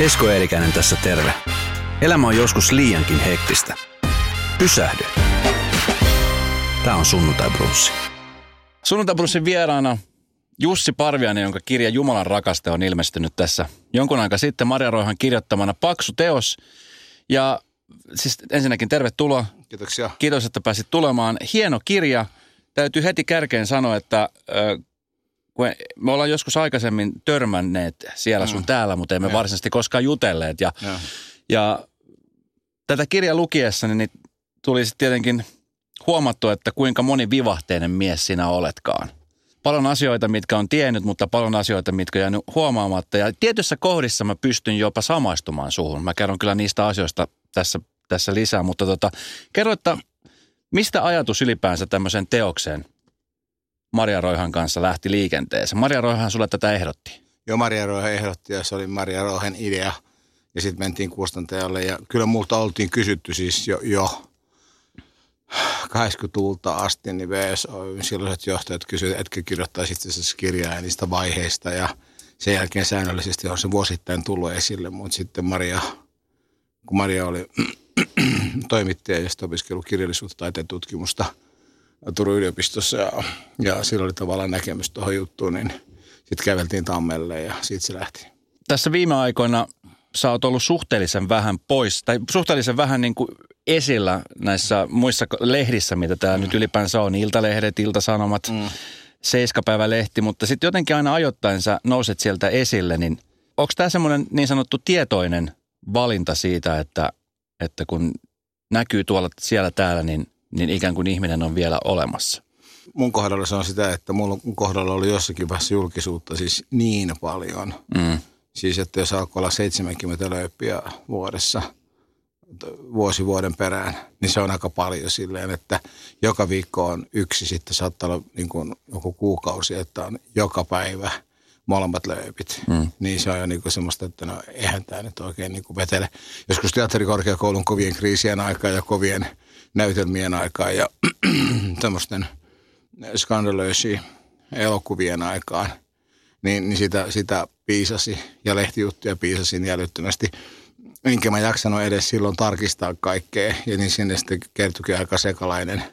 Esko Eerikäinen tässä terve. Elämä on joskus liiankin hektistä. Pysähdy. Tämä on Sunnuntai Brunssi. Sunnuntai Brunssin vieraana Jussi Parviainen, jonka kirja Jumalan rakaste on ilmestynyt tässä jonkun aika sitten Maria Roihan kirjoittamana paksu teos. Ja siis ensinnäkin tervetuloa. Kiitoksia. Kiitos, että pääsit tulemaan. Hieno kirja. Täytyy heti kärkeen sanoa, että kun me ollaan joskus aikaisemmin törmänneet siellä sun mm. täällä, mutta emme ja. varsinaisesti koskaan jutelleet. Ja, ja. ja tätä kirjaa lukiessa niin tuli sitten tietenkin huomattu, että kuinka moni vivahteinen mies sinä oletkaan. Paljon asioita, mitkä on tiennyt, mutta paljon asioita, mitkä on jäänyt huomaamatta. Ja tietyissä kohdissa mä pystyn jopa samaistumaan suhun. Mä kerron kyllä niistä asioista tässä, tässä lisää, mutta tota, kerro, että mistä ajatus ylipäänsä tämmöiseen teokseen Maria Roihan kanssa lähti liikenteeseen? Maria Roihan sulle tätä ehdotti. Joo, Maria Roihan ehdotti ja se oli Maria Roihan idea. Ja sitten mentiin kustantajalle ja kyllä multa oltiin kysytty siis jo, jo 80-luvulta asti, niin VSO, silloiset johtajat kysyivät, etkä kirjoittaisi itse kirjaa ja niistä vaiheista ja sen jälkeen säännöllisesti on se vuosittain tullut esille, mutta sitten Maria, kun Maria oli toimittaja ja sitten opiskellut kirjallisuutta taiteen tutkimusta Turun yliopistossa ja, ja sillä oli tavallaan näkemys tuohon juttuun, niin sitten käveltiin Tammelle ja siitä se lähti. Tässä viime aikoina sä oot ollut suhteellisen vähän pois, tai suhteellisen vähän niin kuin esillä näissä muissa lehdissä, mitä tämä mm. nyt ylipäänsä on. Iltalehdet, Iltasanomat, mm. Seiskapäivälehti, mutta sitten jotenkin aina ajoittain sä nouset sieltä esille, niin onko tämä semmoinen niin sanottu tietoinen valinta siitä, että, että kun näkyy tuolla siellä täällä, niin, niin ikään kuin ihminen on vielä olemassa? Mun kohdalla se on sitä, että mun kohdalla oli jossakin vaiheessa julkisuutta siis niin paljon. Mm. Siis, että jos alkoi olla 70 löyppiä vuodessa – vuosi vuoden perään, niin se on aika paljon silleen, että joka viikko on yksi, sitten saattaa olla niin kuin joku kuukausi, että on joka päivä molemmat löypit. Mm. Niin se on jo niin kuin semmoista, että no eihän tämä nyt oikein niin kuin vetele. Joskus teatterikorkeakoulun kovien kriisien aikaa ja kovien näytelmien aikaa ja tämmöisten skandalöisiä elokuvien aikaan, niin, niin sitä, sitä piisasi ja lehtijuttuja piisasi niin älyttömästi – enkä mä jaksanut edes silloin tarkistaa kaikkea. Ja niin sinne sitten kertyikin aika sekalainen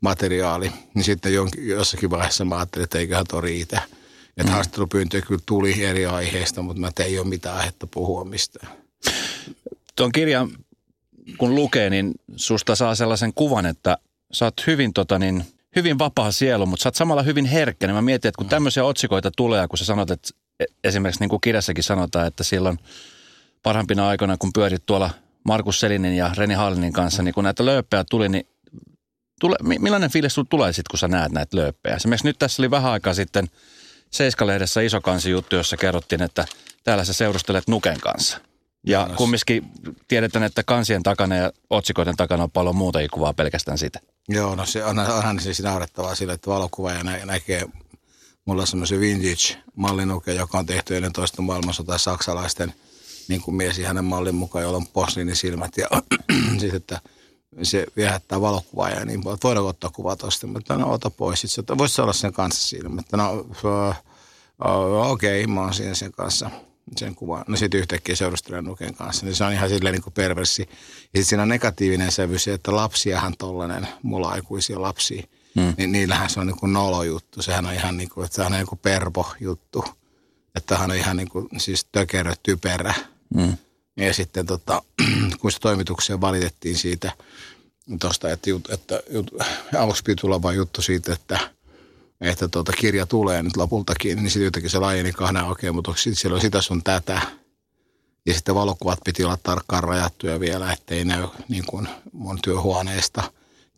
materiaali. Niin sitten jonkin, jossakin vaiheessa mä ajattelin, että eiköhän tuo riitä. Että mm. haastattelupyyntöjä kyllä tuli eri aiheista, mutta mä ei ole mitään aihetta puhua mistään. Tuon kirjan kun lukee, niin susta saa sellaisen kuvan, että sä oot hyvin, tota niin, hyvin vapaa sielu, mutta sä oot samalla hyvin herkkä. Niin mä mietin, että kun mm. tämmöisiä otsikoita tulee, kun sä sanot, että e- esimerkiksi niin kuin kirjassakin sanotaan, että silloin – parhaimpina aikoina, kun pyörit tuolla Markus Selinin ja Reni Hallinin kanssa, niin kun näitä lööppejä tuli, niin tule, millainen fiilis sinulle tulee sitten, kun sä näet näitä lööppejä? Esimerkiksi nyt tässä oli vähän aikaa sitten Seiskalehdessä iso kansi juttu, jossa kerrottiin, että täällä sä seurustelet Nuken kanssa. Ja no, kumminkin tiedetään, että kansien takana ja otsikoiden takana on paljon muuta kuvaa pelkästään sitä. Joo, no se on, onhan siis naurettavaa sille, että valokuvaaja nä- näkee Mulla on semmoisen vintage mallinuke, joka on tehty ennen toista maailmansotaa saksalaisten – niin kuin mies hänen mallin mukaan, jolla on posliinisilmät ja siis, että se viehättää valokuvaaja niin paljon. Voidaanko ottaa kuva tuosta? Mutta no ota pois. Sitten voisi olla sen kanssa siinä. Mutta no uh, okei, okay, mä oon siinä sen kanssa sen kuvan. No sitten yhtäkkiä seurustelen Nuken kanssa. Niin se on ihan silleen niin kuin perversi. Ja sitten siinä on negatiivinen sävy se, että lapsiahan tollainen, mulla aikuisia lapsia, hmm. niin niillähän se on niin kuin nolo juttu. Sehän on ihan niin kuin, että sehän on niin perpo juttu. Että on ihan niin kuin, siis tökerö, typerä Mm. Ja sitten tota, kun se toimitukseen valitettiin siitä, tosta, että, jut, että jut, aluksi piti tulla vain juttu siitä, että, että tota, kirja tulee nyt lopultakin, niin sitten jotenkin se laajeni kahden okei, mutta sitten siellä on sitä sun tätä. Ja sitten valokuvat piti olla tarkkaan rajattuja vielä, ettei näy niin kuin mun työhuoneesta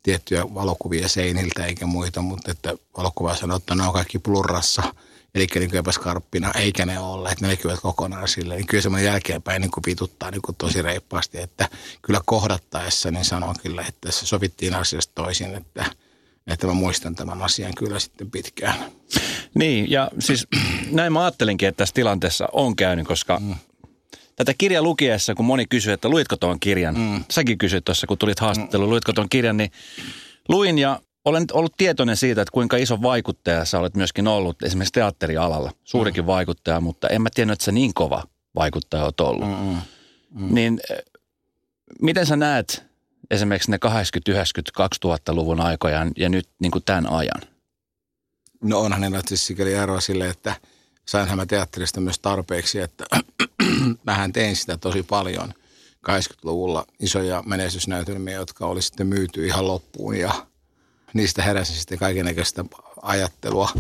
tiettyjä valokuvia seiniltä eikä muita, mutta että valokuva sanoo, että ne on kaikki plurrassa – eli niin kuin epäskarppina, eikä ne ole, että ne näkyvät kokonaan silleen. Niin kyllä semmoinen jälkeenpäin niin kuin vituttaa niin kuin tosi reippaasti, että kyllä kohdattaessa niin sanon kyllä, että se sovittiin asiasta toisin, että, että mä muistan tämän asian kyllä sitten pitkään. Niin, ja siis näin mä ajattelinkin, että tässä tilanteessa on käynyt, koska mm. tätä kirjaa lukiessa, kun moni kysyy, että luitko tuon kirjan, mm. säkin kysyit tuossa, kun tulit haastatteluun, mm. luitko tuon kirjan, niin luin ja olen ollut tietoinen siitä, että kuinka iso vaikuttaja sä olet myöskin ollut esimerkiksi teatterialalla. Suurikin mm. vaikuttaja, mutta en mä tiennyt, että se niin kova vaikuttaja olet ollut. Mm-mm. Mm. Niin miten sä näet esimerkiksi ne 80, 90, 2000-luvun aikoja ja nyt niin kuin tämän ajan? No onhan ne siis sikäli eroa sille, että sainhan mä teatterista myös tarpeeksi, että mähän tein sitä tosi paljon 80-luvulla isoja menestysnäytelmiä, jotka oli sitten myyty ihan loppuun ja niistä heräsi sitten kaikenlaista ajattelua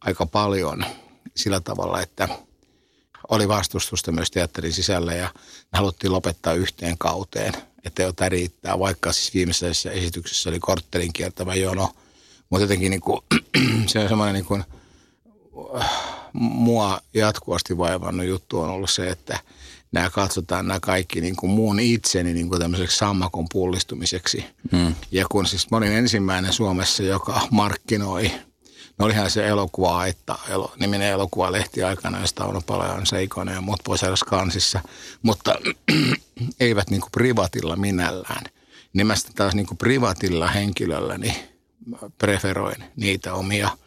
aika paljon sillä tavalla, että oli vastustusta myös teatterin sisällä ja haluttiin lopettaa yhteen kauteen, että jota riittää, vaikka siis viimeisessä esityksessä oli korttelin kiertävä jono, mutta jotenkin niin kuin, se on semmoinen niin kuin, mua jatkuvasti vaivannut juttu on ollut se, että nämä katsotaan nämä kaikki niin kuin muun itseni niin kuin tämmöiseksi sammakon pullistumiseksi. Mm. Ja kun siis mä olin ensimmäinen Suomessa, joka markkinoi, no olihan se elokuva, että elo, niminen elokuvalehti aikana, josta on paljon Seikonen ja muut pois kansissa, mutta eivät niin kuin privatilla minällään. Nimestä taas niin kuin privatilla henkilöllä niin preferoin niitä omia –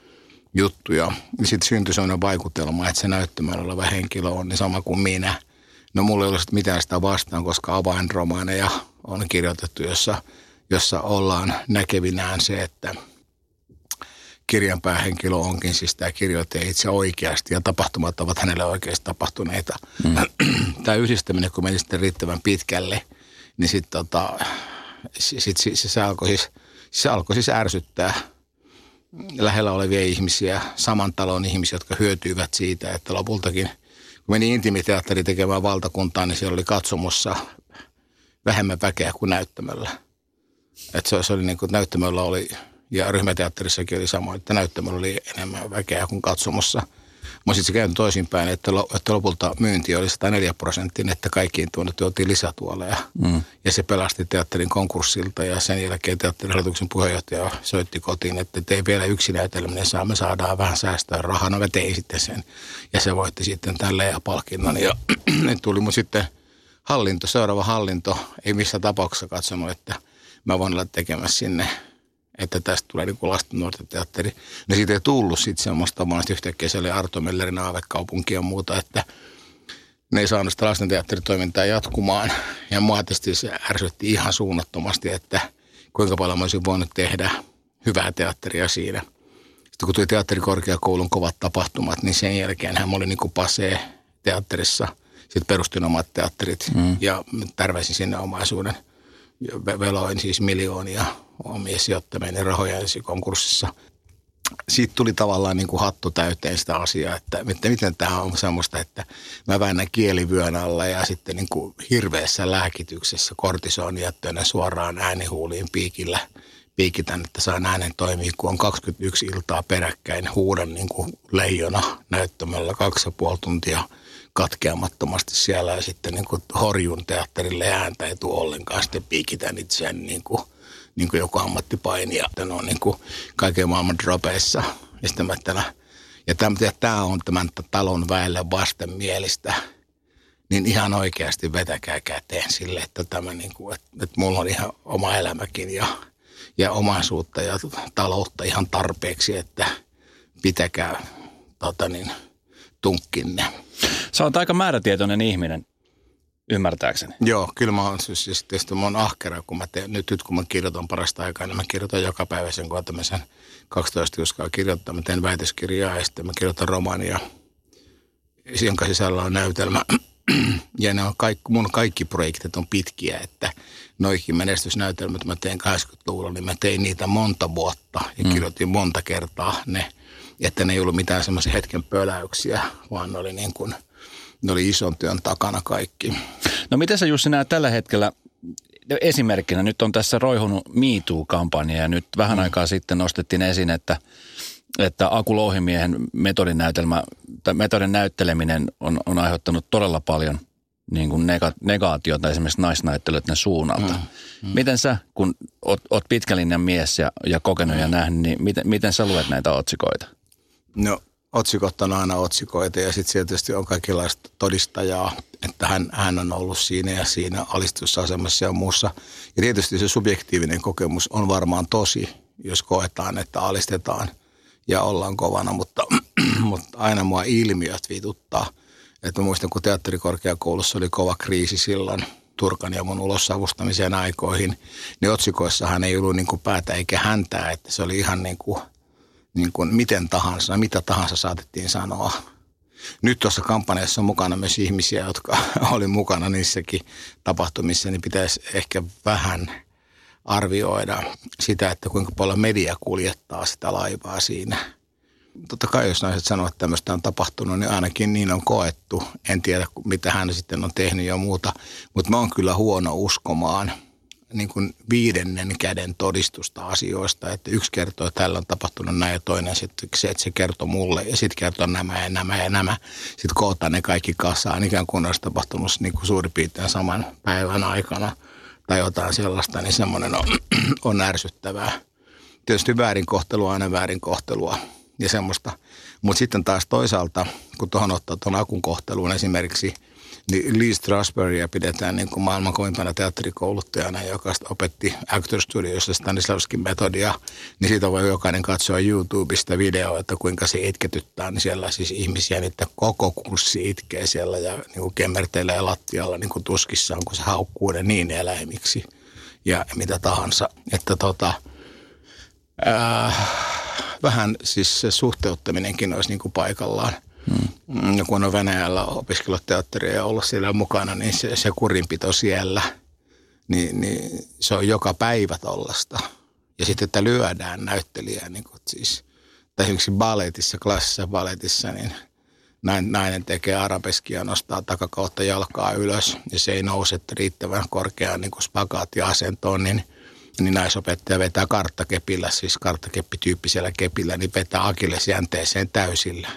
juttuja. Ja sitten syntyi sellainen vaikutelma, että se näyttämällä oleva henkilö on niin sama kuin minä. No mulla ei ole mitään sitä vastaan, koska avainromaaneja on kirjoitettu, jossa, jossa ollaan näkevinään se, että kirjan päähenkilö onkin siis tämä kirjoittaja itse oikeasti ja tapahtumat ovat hänelle oikeasti tapahtuneita. Mm. Tämä yhdistäminen, kun meni sitten riittävän pitkälle, niin sitten tota, sit, sit, se, se, alkoi siis, se alkoi siis ärsyttää – lähellä olevia ihmisiä, saman talon ihmisiä, jotka hyötyivät siitä, että lopultakin, kun meni intimiteatteri tekemään valtakuntaa, niin siellä oli katsomossa vähemmän väkeä kuin näyttämöllä. Että se, se oli niin kuin, näyttämöllä oli, ja ryhmäteatterissakin oli samoin, että näyttämöllä oli enemmän väkeä kuin katsomossa – Mä sitten se käynyt toisinpäin, että, että lopulta myynti oli 104 prosenttia, että kaikkiin tuonne tuotiin lisätuoleja. Mm. Ja se pelasti teatterin konkurssilta ja sen jälkeen teatterihallituksen puheenjohtaja soitti kotiin, että tei vielä yksi näytelmä, saa, me saadaan vähän säästöä rahaa. No mä tein sitten sen ja se voitti sitten tämän ja palkinnon ja tuli mun sitten hallinto, seuraava hallinto, ei missään tapauksessa katsonut, että mä voin olla tekemässä sinne että tästä tulee niin kuin lasten nuorten teatteri. No siitä ei tullut sitten semmoista, vaan yhtäkkiä se oli Arto Mellerin aavekaupunki ja muuta, että ne ei saanut sitä lastenteatteritoimintaa jatkumaan. Ja mua tietysti se ärsytti ihan suunnattomasti, että kuinka paljon mä olisin voinut tehdä hyvää teatteria siinä. Sitten kun tuli teatterikorkeakoulun kovat tapahtumat, niin sen jälkeen hän oli niin kuin pasee teatterissa. Sitten perustin omat teatterit mm. ja tärväsin sinne omaisuuden – veloin siis miljoonia omia sijoittaminen rahoja ensi konkurssissa. Siitä tuli tavallaan niin kuin hattu täyteen sitä asiaa, että, että miten tämä on semmoista, että mä väännän kielivyön alla ja sitten niin kuin hirveässä lääkityksessä kortisonijättönä suoraan äänihuuliin piikillä piikitän, että saan äänen toimia, kun on 21 iltaa peräkkäin huudan niin kuin leijona näyttämällä kaksi ja puoli tuntia – katkeamattomasti siellä ja sitten niin kuin horjun teatterille ääntä ei tule ollenkaan. Sitten piikitän itseäni niin kuin, niin kuin joku ammattipainija. Ne on niin kuin kaiken maailman dropeissa. Ja tänä, ja tämä on tämän talon väelle vastenmielistä, niin ihan oikeasti vetäkää käteen sille, että, tämä niin kuin, että, että mulla on ihan oma elämäkin ja, ja omaisuutta ja taloutta ihan tarpeeksi, että pitäkää tota niin, tunkkinne. Sä oot aika määrätietoinen ihminen, ymmärtääkseni. Joo, kyllä mä oon siis, siis tietysti mä oon ahkera, kun mä teen, nyt, nyt kun mä kirjoitan parasta aikaa, niin mä kirjoitan joka päivä sen, kun tämmöisen 12 juskaa kirjoittaa. Mä teen väitöskirjaa ja sitten mä kirjoitan romania, jonka sisällä on näytelmä. ja ne on kaikki, mun kaikki projektit on pitkiä, että noikin menestysnäytelmät mä tein 80-luvulla, niin mä tein niitä monta vuotta ja mm. kirjoitin monta kertaa ne että ne ei ollut mitään semmoisia hetken pöläyksiä, vaan ne oli, niin kuin, ne oli ison työn takana kaikki. No miten sä Jussi näet tällä hetkellä esimerkkinä, nyt on tässä roihunut MeToo-kampanja ja nyt vähän mm. aikaa sitten nostettiin esiin, että, että Aku Louhimiehen metodin, näytelmä, metodin näytteleminen on, on aiheuttanut todella paljon niin kuin nega, negaatiota esimerkiksi naisnäyttelijöiden suunnalta. Mm, mm. Miten sä, kun oot, oot pitkälinjan mies ja, ja kokenut mm. ja nähnyt, niin miten, miten sä luet näitä otsikoita? No otsikot on aina otsikoita ja sitten tietysti on kaikenlaista todistajaa, että hän, hän on ollut siinä ja siinä alistusasemassa ja muussa. Ja tietysti se subjektiivinen kokemus on varmaan tosi, jos koetaan, että alistetaan ja ollaan kovana, mutta, mutta aina mua ilmiöt vituttaa. Että mä muistan, kun teatterikorkeakoulussa oli kova kriisi silloin Turkan ja mun ulossavustamiseen aikoihin, niin otsikoissahan ei ollut niin kuin päätä eikä häntää, että se oli ihan niin kuin, niin kuin miten tahansa, mitä tahansa saatettiin sanoa. Nyt tuossa kampanjassa on mukana myös ihmisiä, jotka oli mukana niissäkin tapahtumissa, niin pitäisi ehkä vähän arvioida sitä, että kuinka paljon media kuljettaa sitä laivaa siinä – totta kai jos naiset sanoo, että tämmöistä on tapahtunut, niin ainakin niin on koettu. En tiedä, mitä hän sitten on tehnyt ja muuta, mutta mä oon kyllä huono uskomaan niin kuin viidennen käden todistusta asioista, että yksi kertoo, että tällä on tapahtunut näin ja toinen sitten se, että se kertoo mulle ja sitten kertoo nämä ja nämä ja nämä. Sitten kootaan ne kaikki kasaan, ikään kuin olisi tapahtunut niin kuin suurin piirtein saman päivän aikana tai jotain sellaista, niin semmoinen on, on ärsyttävää. Tietysti väärinkohtelua aina väärinkohtelua ja semmoista. Mutta sitten taas toisaalta, kun tuohon ottaa tuon akun kohteluun esimerkiksi, niin Lee Strasbergia pidetään niin kuin maailman kovimpana teatterikouluttajana, joka opetti Actor Studioissa Stanislavskin metodia, niin siitä voi jokainen katsoa YouTubesta videoa, että kuinka se itketyttää, niin siellä siis ihmisiä, niitä koko kurssi itkee siellä ja niin kuin kemmertelee lattialla niin kuin tuskissaan, kun se haukkuu ne niin eläimiksi ja mitä tahansa. Että tota, äh, vähän siis se suhteuttaminenkin olisi niin kuin paikallaan. Ja kun on Venäjällä opiskellut teatteria ja ollut siellä mukana, niin se, se kurinpito siellä, niin, niin se on joka päivä tollasta. Ja sitten, että lyödään näyttelijää, niin kuin siis, tai esimerkiksi balletissa, klassisessa balletissa, niin nainen tekee arabeskia, nostaa takakautta jalkaa ylös ja se ei nouse riittävän korkeaan niin spagaattiasentoon, niin – niin naisopettaja vetää karttakepillä, siis karttakeppityyppisellä kepillä, niin vetää akillesjänteeseen täysillä.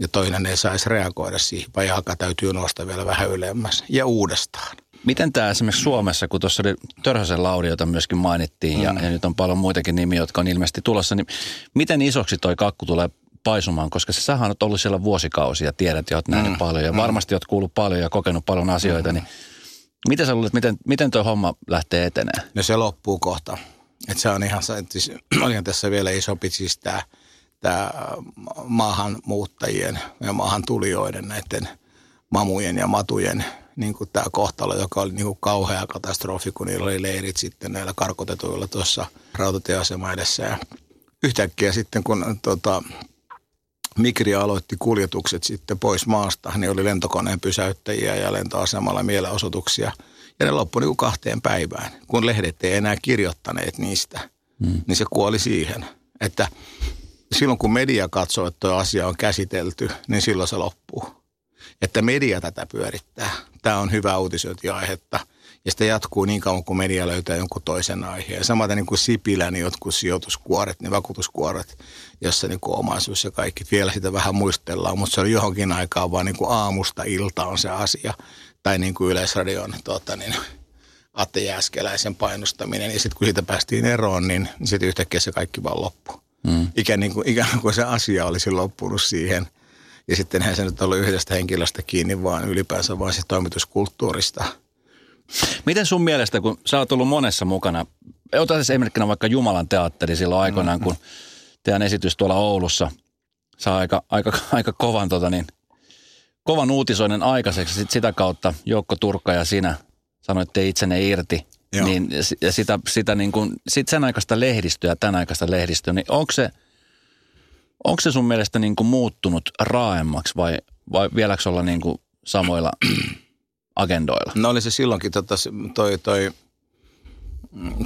Ja toinen ei saisi reagoida siihen, vai jalka täytyy nostaa vielä vähän ylemmäs. Ja uudestaan. Miten tämä esimerkiksi Suomessa, kun tuossa oli Törhösen Lauri, jota myöskin mainittiin, mm. ja, ja nyt on paljon muitakin nimiä, jotka on ilmeisesti tulossa, niin miten isoksi toi kakku tulee paisumaan, koska sä sähän on ollut siellä vuosikausia, ja tiedät, että oot nähnyt mm. paljon, ja mm. varmasti oot kuullut paljon ja kokenut paljon asioita, mm. niin Miten sä luulet, miten, miten tuo homma lähtee etenee? No se loppuu kohta. Et se on ihan, siis, olihan tässä vielä isompi siis tämä tää maahanmuuttajien ja maahan tulijoiden näiden mamujen ja matujen niin kuin tämä kohtalo, joka oli niin kuin kauhea katastrofi, kun niillä oli leirit sitten näillä karkotetuilla tuossa rautatieasema edessä. Ja yhtäkkiä sitten, kun tota, Mikri aloitti kuljetukset sitten pois maasta, niin oli lentokoneen pysäyttäjiä ja lentoasemalla mielenosoituksia. Ja ne loppui niin kahteen päivään. Kun lehdet ei enää kirjoittaneet niistä, mm. niin se kuoli siihen. Että silloin kun media katsoo, että tuo asia on käsitelty, niin silloin se loppuu. Että media tätä pyörittää. Tämä on hyvä uutisointiaihetta. Ja sitä jatkuu niin kauan, kun media löytää jonkun toisen aiheen. Samaten niin kuin Sipilän niin jotkut sijoituskuoret, niin vakuutuskuoret, jossa niin kuin omaisuus ja kaikki. Vielä sitä vähän muistellaan, mutta se oli johonkin aikaan vaan niin kuin aamusta ilta on se asia. Tai niin kuin Yleisradion tuota, niin, Atte Jääskeläisen painostaminen. Ja sitten kun siitä päästiin eroon, niin sitten yhtäkkiä se kaikki vaan loppui. Mm. Ikään, niin kuin, ikään kuin se asia olisi loppunut siihen. Ja sitten eihän se nyt ollut yhdestä henkilöstä kiinni, vaan ylipäänsä vain se toimituskulttuurista – Miten sun mielestä, kun sä oot ollut monessa mukana, ota siis esimerkkinä vaikka Jumalan teatteri silloin aikoinaan, mm-hmm. kun teidän esitys tuolla Oulussa saa aika, aika, aika kovan, tota niin, kovan uutisoinnin aikaiseksi. Sit sitä kautta Jokko Turkka ja sinä sanoitte itsenne irti. Joo. Niin, ja sitä, sitä niin kuin, sit sen aikaista lehdistöä ja tämän aikaista lehdistöä, niin onko se, onko se sun mielestä niin kuin muuttunut raaemmaksi vai, vai vieläkö olla niin kuin samoilla agendoilla? No oli se silloinkin tota, toi, toi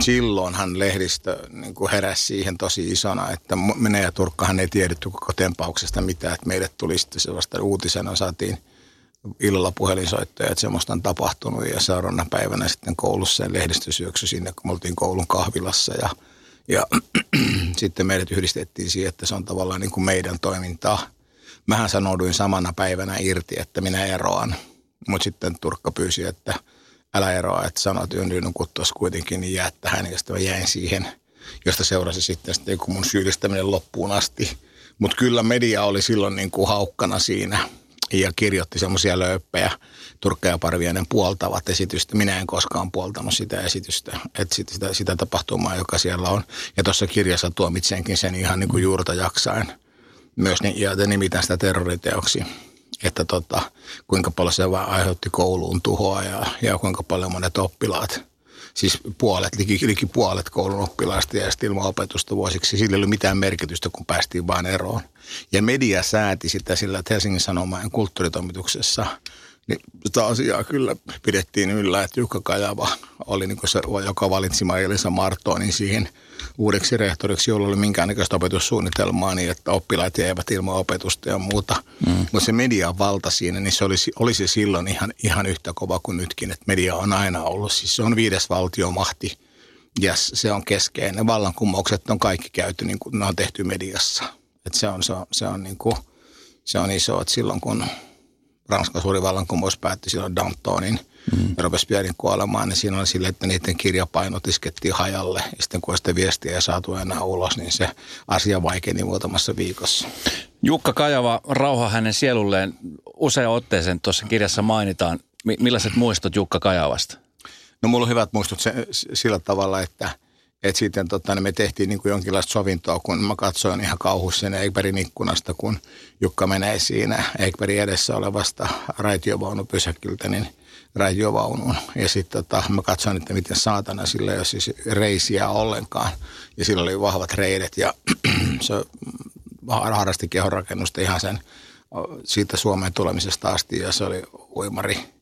silloinhan lehdistö niin kuin heräsi siihen tosi isona, että minä ja Turkkahan ei tiedetty koko tempauksesta mitään, että meille tuli sitten se vasta uutisena, saatiin illalla puhelinsoittoja, että semmoista on tapahtunut ja seuraavana päivänä sitten koulussa ja lehdistö syöksy sinne, kun me oltiin koulun kahvilassa ja, ja sitten meidät yhdistettiin siihen, että se on tavallaan niin kuin meidän toimintaa. Mähän sanouduin samana päivänä irti, että minä eroan – mutta sitten Turkka pyysi, että älä eroa, että sanoit yön nukuttuisi kuitenkin, niin jää tähän. Ja sitten mä jäin siihen, josta seurasi sitten, sitten kun mun syyllistäminen loppuun asti. Mutta kyllä media oli silloin niin kuin haukkana siinä ja kirjoitti semmoisia löyppejä. Turkka ja Parviainen puoltavat esitystä. Minä en koskaan puoltanut sitä esitystä, että sitä, sitä, sitä tapahtumaa, joka siellä on. Ja tuossa kirjassa tuomitsenkin sen ihan niin kuin juurta jaksain. Myös ja nimitän sitä terroriteoksi. että tota, kuinka paljon se vaan aiheutti kouluun tuhoa ja, ja kuinka paljon monet oppilaat, siis puolet, liki, liki puolet koulun oppilaista ja ilman opetusta vuosiksi. Sillä ei ollut mitään merkitystä, kun päästiin vaan eroon. Ja media sääti sitä sillä, että Helsingin Sanomain kulttuuritoimituksessa – niin sitä asiaa kyllä pidettiin yllä, että Jukka Kajava oli niin se, joka valitsi Elisa Martonin siihen uudeksi rehtoriksi, jolla oli minkäännäköistä opetussuunnitelmaa niin, että oppilaat jäivät ilman opetusta ja muuta. Mm. Mutta se median valta siinä, niin se olisi, olisi silloin ihan, ihan yhtä kova kuin nytkin, että media on aina ollut. Siis se on viides valtiomahti ja se on keskeinen. Vallankumoukset on kaikki käyty, niin kuin ne on tehty mediassa. Et se on, se on, se on, niin kuin, se on iso, että silloin kun Ranskan suuri vallankumous päätti silloin Dantonin mm. Robespierrin kuolemaan, niin siinä oli sille, että niiden kirjapainot iskettiin hajalle. Ja sitten kun sitä viestiä ei saatu enää ulos, niin se asia vaikeni muutamassa viikossa. Jukka Kajava, rauha hänen sielulleen, usein otteeseen tuossa kirjassa mainitaan. Millaiset muistot Jukka Kajavasta? No mulla on hyvät muistot se, sillä tavalla, että – että sitten tota, niin me tehtiin niin kuin jonkinlaista sovintoa, kun mä katsoin ihan kauhuisen Eikbergin ikkunasta, kun Jukka menee siinä Eikbergin edessä olevasta raitiovaunupysäkiltä, niin raitiovaunuun. Ja sitten tota, mä katsoin, että miten saatana sillä ei ole siis reisiä ollenkaan. Ja sillä oli vahvat reidet ja se harrasti kehonrakennusta ihan sen siitä Suomeen tulemisesta asti ja se oli uimari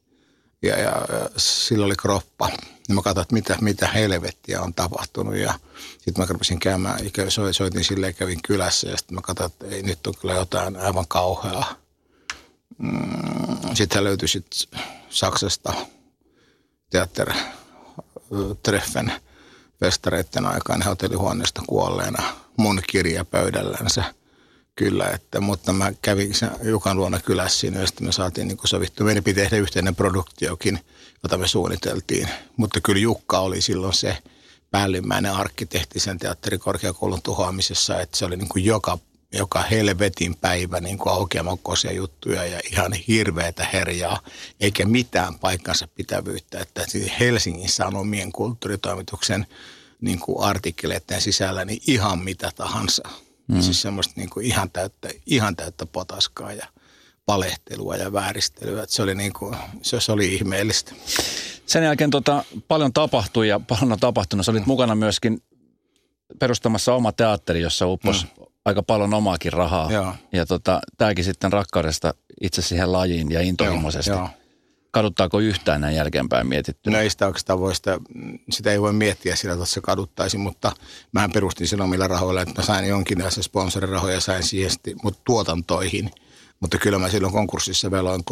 ja, ja, sillä oli kroppa. Ja mä katsoin, että mitä, mitä helvettiä on tapahtunut ja sitten mä rupesin käymään, soitin silleen, kävin kylässä ja sitten mä katsoin, että ei, nyt on kyllä jotain aivan kauheaa. Mm, sitten hän löytyi sit Saksasta teatteri Treffen festareiden aikaan hotellihuoneesta kuolleena mun kirja pöydällänsä – kyllä, että, mutta mä kävin Jukan luona kylässä siinä ja sitten me saatiin niin sovittu. Meidän piti tehdä yhteinen produktiokin, jota me suunniteltiin, mutta kyllä Jukka oli silloin se päällimmäinen arkkitehti sen teatterikorkeakoulun tuhoamisessa, että se oli niin kuin joka, joka helvetin päivä niin kuin aukeamakkoisia juttuja ja ihan hirveätä herjaa, eikä mitään paikkansa pitävyyttä, että Helsingin Sanomien kulttuuritoimituksen niin kuin artikkeleiden sisällä niin ihan mitä tahansa – Mm. Siis semmoista niin kuin ihan, täyttä, ihan täyttä potaskaa ja palehtelua ja vääristelyä. Että se, oli niin kuin, se, se oli ihmeellistä. Sen jälkeen tota, paljon tapahtui ja paljon on tapahtunut. Sä olit mukana myöskin perustamassa oma teatteri, jossa uppos mm. aika paljon omaakin rahaa. Joo. Ja tota, tämäkin sitten rakkaudesta itse siihen lajiin ja intohimoisesti. Joo, joo. Kaduttaako yhtään näin jälkeenpäin mietitty? No ei sitä ei voi miettiä sillä, että se kaduttaisi, mutta mä perustin sen omilla rahoilla, että mä sain jonkinlaisia sponsorirahoja, sain siihen, mutta tuotantoihin. Mutta kyllä mä silloin konkurssissa veloin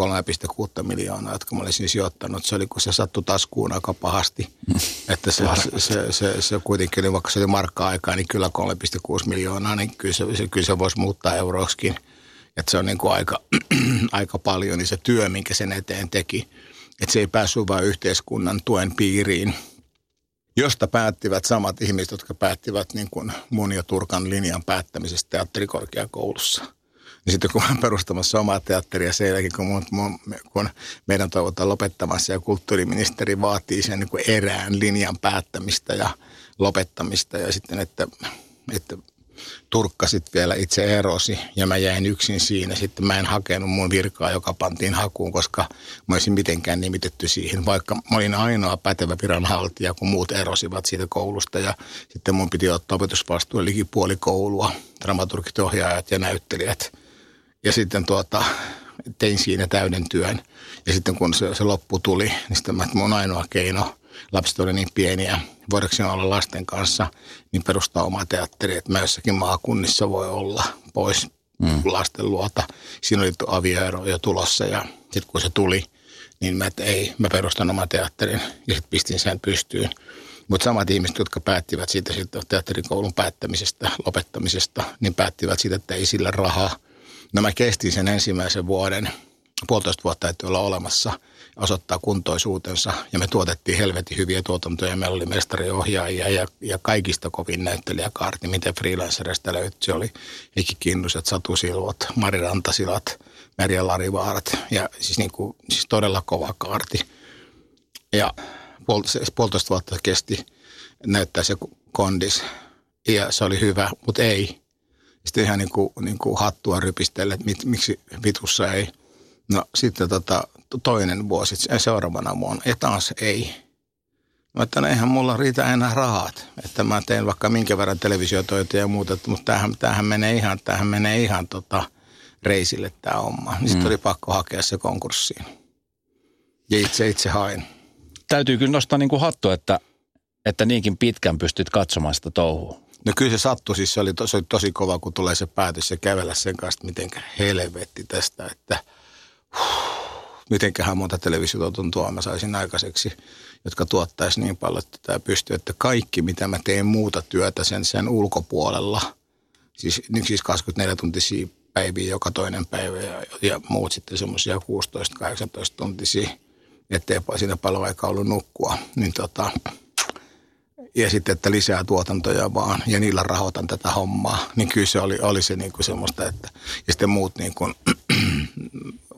3,6 miljoonaa, jotka mä olisin sijoittanut. Se oli, kun se sattui taskuun aika pahasti. että se, se, se, se, se, kuitenkin oli, vaikka se oli markka-aikaa, niin kyllä 3,6 miljoonaa, niin kyllä se, se, kyllä se voisi muuttaa euroksikin – että se on niin kuin aika, aika paljon, niin se työ, minkä sen eteen teki, että se ei päässyt vain yhteiskunnan tuen piiriin, josta päättivät samat ihmiset, jotka päättivät niin kuin mun ja Turkan linjan päättämisestä teatterikorkeakoulussa. Niin sitten kun mä perustamassa omaa teatteria sen jälkeen, kun, mun, mun, kun meidän toivotaan lopettamassa ja kulttuuriministeri vaatii sen niin kuin erään linjan päättämistä ja lopettamista ja sitten, että, että Turkka sitten vielä itse erosi ja mä jäin yksin siinä. Sitten mä en hakenut mun virkaa, joka pantiin hakuun, koska mä olisin mitenkään nimitetty siihen, vaikka mä olin ainoa pätevä viranhaltija, kun muut erosivat siitä koulusta ja sitten mun piti ottaa opetusvastuu liki puoli koulua, dramaturgit, ohjaajat ja näyttelijät. Ja sitten tuota, tein siinä täyden työn. Ja sitten kun se, se loppu tuli, niin sitten mä, että mun ainoa keino – lapset oli niin pieniä, voidaanko olla lasten kanssa, niin perustaa oma teatteri, että mä jossakin maakunnissa voi olla pois mm. lasten luota. Siinä oli avioero jo tulossa ja sitten kun se tuli, niin mä, että ei, mä perustan oma teatterin ja sitten pistin sen pystyyn. Mutta samat ihmiset, jotka päättivät siitä, siitä teatterikoulun päättämisestä, lopettamisesta, niin päättivät siitä, että ei sillä rahaa. No mä kestin sen ensimmäisen vuoden, puolitoista vuotta täytyy olla olemassa – osoittaa kuntoisuutensa ja me tuotettiin helvetin hyviä tuotantoja. Meillä oli mestariohjaajia ja, ja kaikista kovin näyttelijäkaarti, miten freelancerista löytyi. Se oli Heikki Kinnuset, Satu Silvot, Mari Rantasilat, Merja Larivaarat ja siis, niin kuin, siis todella kova kaarti. Ja puol, puolitoista vuotta kesti näyttää se kondis ja se oli hyvä, mutta ei. Sitten ihan niin kuin, niin kuin hattua rypistellä, että mit, miksi vitussa ei – No sitten tota, toinen vuosi, seuraavana vuonna, ja taas ei. Mä että eihän mulla riitä enää rahat, että mä teen vaikka minkä verran televisiotoita ja muuta, mutta tämähän, tämähän menee ihan, tämähän menee ihan tota, reisille tämä homma. Niin sitten mm. oli pakko hakea se konkurssiin. Ja itse itse hain. Täytyy kyllä nostaa niin kuin hattu, että, että niinkin pitkän pystyt katsomaan sitä touhua. No kyllä se sattui, siis se oli, to, se oli tosi kova, kun tulee se päätös ja kävellä sen kanssa, että mitenkä helvetti tästä, että huh, mitenköhän monta televisiota mä saisin aikaiseksi, jotka tuottaisi niin paljon, että tämä pystyy, että kaikki mitä mä teen muuta työtä sen, sen ulkopuolella, siis, nyt siis 24 tuntisia päiviä joka toinen päivä ja, ja muut sitten semmoisia 16-18 tuntisia, ettei siinä paljon aikaa ollut nukkua, niin tota, ja sitten, että lisää tuotantoja vaan ja niillä rahoitan tätä hommaa, niin kyllä se oli, oli se niin kuin semmoista, että ja sitten muut niin kuin,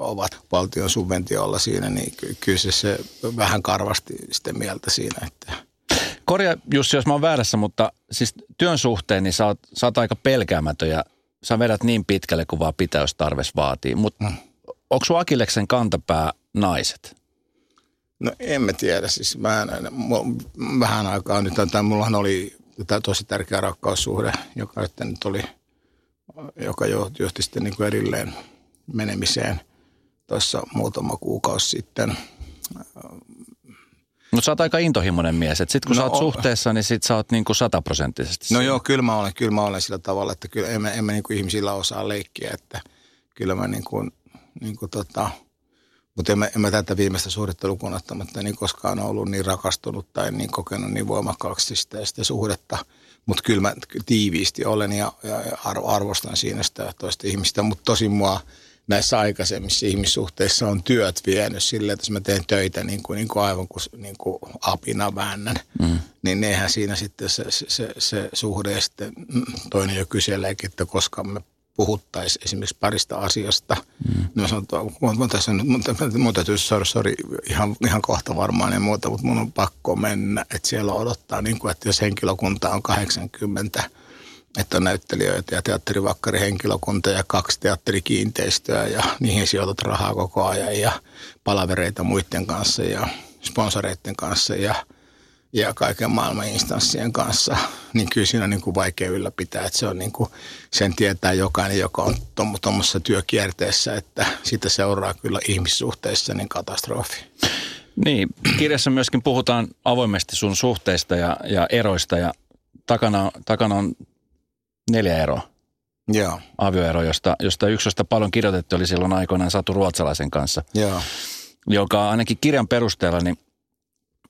ovat valtion subventiolla siinä, niin kyllä se, se vähän karvasti sitten mieltä siinä, että Korja Jussi, jos mä oon väärässä, mutta siis työn suhteen niin sä oot, sä oot aika pelkäämätön ja sä vedät niin pitkälle kuin vaan pitäystarves vaatii. Mutta mm. onko sun Akileksen kantapää naiset? No en mä tiedä, siis vähän, vähän aikaa nyt, tämä mullahan oli tämä tosi tärkeä rakkaussuhde, joka nyt oli, joka johti sitten niin kuin erilleen menemiseen tuossa muutama kuukausi sitten. Mutta sä oot aika intohimoinen mies, että sit kun no, sä oot suhteessa, niin sit sä oot niinku sataprosenttisesti. No joo, kyllä mä olen, kyllä mä olen sillä tavalla, että kyllä en mä niinku ihmisillä osaa leikkiä, että kyllä mä niinku, niinku tota, mutta en mä, en mä tätä viimeistä suhdetta lukuun ottamatta niin koskaan ollut niin rakastunut tai niin kokenut niin voimakkaaksi sitä, sitä suhdetta. Mutta kyllä mä tiiviisti olen ja, ja arvostan siinä sitä toista ihmistä, mutta tosi mua näissä aikaisemmissa ihmissuhteissa on työt vienyt silleen, että jos mä teen töitä niin kuin, niin kuin aivan kuin, niin kuin apina väännän, mm. niin eihän siinä sitten se, se, se, se suhde ja sitten toinen jo kyseleekin, että koska me puhuttaisiin esimerkiksi parista asiasta. Mm. Mä sanon, että tässä on, mun, mun täytyy, sorry, sorry, ihan, ihan kohta varmaan ja muuta, mutta mun on pakko mennä. Että siellä odottaa, niin kuin, että jos henkilökunta on 80, että on näyttelijöitä ja teatterivakkari henkilökunta ja kaksi teatterikiinteistöä ja niihin sijoitat rahaa koko ajan ja palavereita muiden kanssa ja sponsoreiden kanssa ja – ja kaiken maailman instanssien kanssa, niin kyllä siinä on niin kuin vaikea ylläpitää. Että se on niin kuin, sen tietää jokainen, joka on tuommoisessa työkierteessä, että siitä seuraa kyllä ihmissuhteissa niin katastrofi. Niin, kirjassa myöskin puhutaan avoimesti sun suhteista ja, ja eroista ja takana, takana on neljä eroa. Joo. Avioero, josta, josta yksi, josta paljon kirjoitettu oli silloin aikoinaan Satu Ruotsalaisen kanssa. Joo. Joka ainakin kirjan perusteella niin –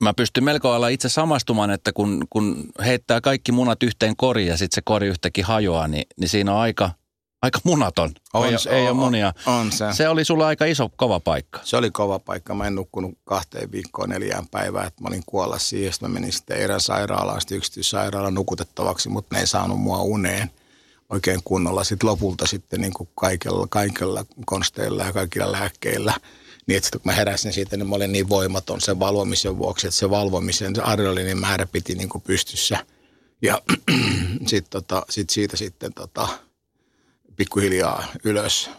mä pystyn melko lailla itse samastumaan, että kun, kun heittää kaikki munat yhteen koriin ja sitten se kori yhtäkkiä hajoaa, niin, niin siinä on aika, aika munaton. On, ei, ei ole munia. On, on se. Se oli sulla aika iso, kova paikka. Se oli kova paikka. Mä en nukkunut kahteen viikkoon neljään päivään, että mä olin kuolla siihen. Sitten mä menin sitten erään sairaalaan, sitten yksityissairaalaan nukutettavaksi, mutta ne ei saanut mua uneen oikein kunnolla. Sitten lopulta sitten niin kuin kaikella, kaikella konsteilla ja kaikilla lääkkeillä – niin että kun mä heräsin siitä, niin mä olin niin voimaton sen valvomisen vuoksi, että se valvomisen, se adrenaliinin määrä piti niin kuin pystyssä. Ja sitten tota, sit siitä sitten tota, pikkuhiljaa ylös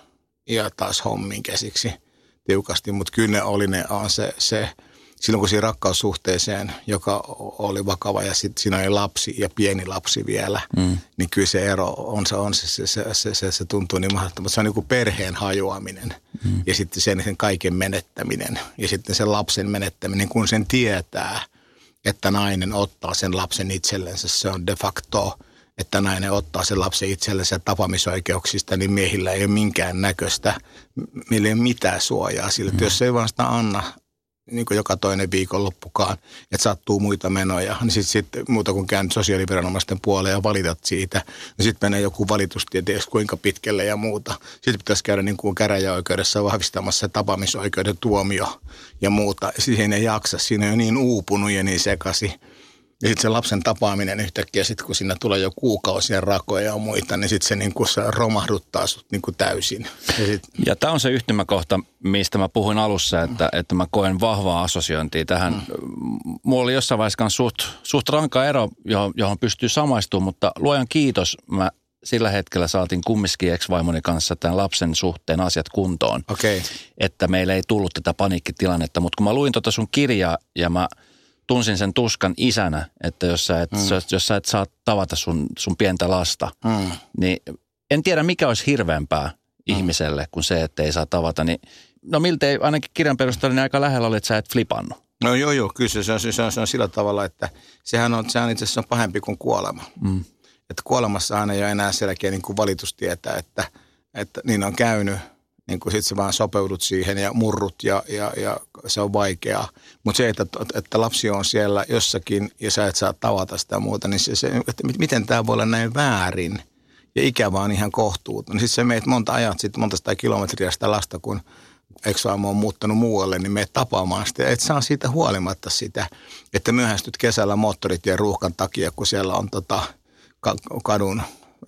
ja taas hommiin käsiksi tiukasti. Mutta kyllä ne oli ne, on se, se silloin kun siihen rakkaussuhteeseen, joka oli vakava ja sitten siinä oli lapsi ja pieni lapsi vielä, mm. niin kyllä se ero on se, on se, se, se, se, se, se tuntuu niin mahdottomalta. Se on niin kuin perheen hajoaminen mm. ja sitten sen, sen kaiken menettäminen ja sitten sen lapsen menettäminen, kun sen tietää, että nainen ottaa sen lapsen itsellensä, se on de facto että nainen ottaa sen lapsen itsellensä tapaamisoikeuksista, niin miehillä ei ole minkään näköistä, millä ei ole mitään suojaa sille. Mm. Jos ei vaan sitä anna niin kuin joka toinen viikonloppukaan, että sattuu muita menoja, niin sitten sit, muuta kuin käynyt sosiaaliviranomaisten puoleen ja valitat siitä, niin sitten menee joku valitustie, ties kuinka pitkälle ja muuta. Sitten pitäisi käydä niin kuin käräjäoikeudessa vahvistamassa tapaamisoikeuden tuomio ja muuta. Siihen ei jaksa, siinä on jo niin uupunut ja niin sekasi ja sitten se lapsen tapaaminen yhtäkkiä, sit kun siinä tulee jo kuukausia rakoja ja muita, niin sitten se, niinku, se romahduttaa sut niinku täysin. Ja, sit... ja tämä on se yhtymäkohta, mistä mä puhuin alussa, että, että mä koen vahvaa assosiointia tähän. Mm. Mulla oli jossain vaiheessa suht, suht ranka ero, johon, johon pystyy samaistumaan, mutta luojan kiitos, mä sillä hetkellä saatiin kumminkin ex-vaimoni kanssa tämän lapsen suhteen asiat kuntoon. Okay. Että meillä ei tullut tätä paniikkitilannetta. Mutta kun mä luin tota sun kirjaa ja mä tunsin sen tuskan isänä, että jos sä et, mm. jos sä et saa tavata sun, sun pientä lasta, mm. niin en tiedä mikä olisi hirveämpää mm. ihmiselle kuin se, että ei saa tavata. Niin, no miltei ainakin kirjan perusteella niin aika lähellä oli, että sä et flipannut. No joo, joo, kyllä se on, se on, se on sillä tavalla, että sehän on, sehän itse asiassa on pahempi kuin kuolema. Mm. Että kuolemassahan ei ole enää selkeä niin kuin valitustietä, että, että niin on käynyt, niin kuin sit sä vaan sopeudut siihen ja murrut ja, ja, ja se on vaikeaa. Mutta se, että, että lapsi on siellä jossakin ja sä et saa tavata sitä muuta, niin se, se että miten tämä voi olla näin väärin ja ikä vaan ihan kohtuuton. Niin sitten sä meet monta ajat, sitten monta sitä kilometriä sitä lasta, kun ex-vaimo on muuttanut muualle, niin me tapaamaan sitä. Et saa siitä huolimatta sitä, että myöhästyt kesällä moottoritien ruuhkan takia, kun siellä on tota, kadun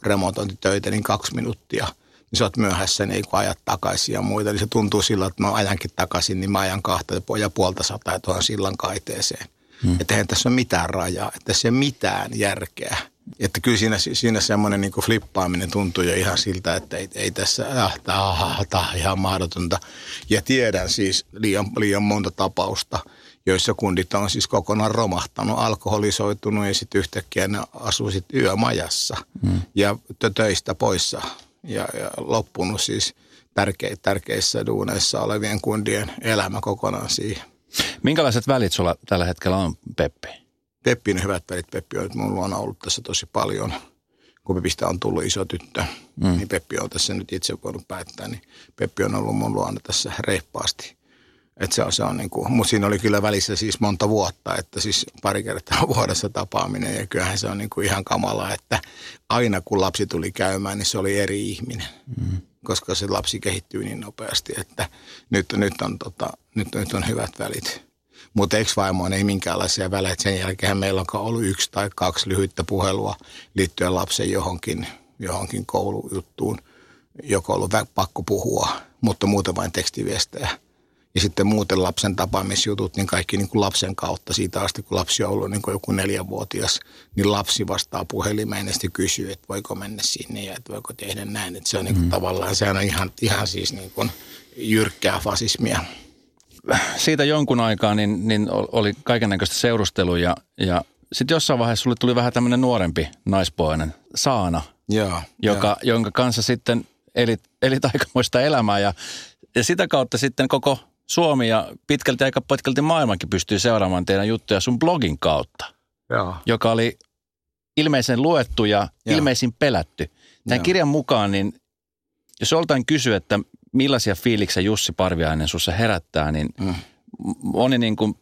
remontointitöitä, niin kaksi minuuttia. Niin sä oot myöhässä, niin kun ajat takaisin ja muita. Niin se tuntuu sillä, että mä ajankin takaisin, niin mä ajan kahta ja puolta sataa tuohon sillan kaiteeseen. Hmm. Että eihän tässä ole mitään rajaa, että tässä ei ole mitään järkeä. Että kyllä siinä, siinä semmoinen niin flippaaminen tuntuu jo ihan siltä, että ei, ei tässä, ah, tämä on ihan mahdotonta. Ja tiedän siis liian, liian monta tapausta, joissa kundit on siis kokonaan romahtanut, alkoholisoitunut ja sitten yhtäkkiä ne asuu sitten yömajassa mm. ja töistä poissa ja, ja loppunut siis tärke, tärkeissä duuneissa olevien kundien elämä kokonaan siihen. Minkälaiset välit sulla tällä hetkellä on, Peppi? Peppi on hyvät välit. Peppi on nyt mun luona ollut tässä tosi paljon. Kun Pepistä on tullut iso tyttö, mm. niin Peppi on tässä nyt itse voinut päättää. Niin Peppi on ollut mun luona tässä reippaasti. Että se on, se on niin kuin, mutta siinä oli kyllä välissä siis monta vuotta, että siis pari kertaa vuodessa tapaaminen ja kyllähän se on niin kuin ihan kamala, että aina kun lapsi tuli käymään, niin se oli eri ihminen, mm. koska se lapsi kehittyy niin nopeasti, että nyt, nyt, on, tota, nyt, nyt on hyvät välit. Mutta ex-vaimoon ei minkäänlaisia välejä. Sen jälkeen meillä on ollut yksi tai kaksi lyhyttä puhelua liittyen lapsen johonkin, johonkin koulujuttuun, joka on ollut pakko puhua, mutta muuten vain tekstiviestejä. Ja sitten muuten lapsen tapaamisjutut, niin kaikki niin kuin lapsen kautta siitä asti, kun lapsi on ollut niin kuin joku neljänvuotias, niin lapsi vastaa puhelimeen ja sitten kysyy, että voiko mennä sinne ja että voiko tehdä näin. Että se on niin kuin mm. tavallaan, sehän on ihan, ihan siis niin kuin jyrkkää fasismia siitä jonkun aikaa niin, niin oli kaiken näköistä seurustelua ja, ja sitten jossain vaiheessa sulle tuli vähän tämmöinen nuorempi naispuolinen Saana, ja, joka, ja. jonka kanssa sitten elit, elit aikamoista elämää ja, ja sitä kautta sitten koko Suomi ja pitkälti aika pitkälti maailmankin pystyy seuraamaan teidän juttuja sun blogin kautta, ja. joka oli ilmeisen luettu ja, ja. ilmeisin pelätty. Tämän ja. kirjan mukaan, niin jos oltain kysyä, että millaisia fiiliksiä Jussi Parviainen sussa herättää, niin mm. moni niin kuin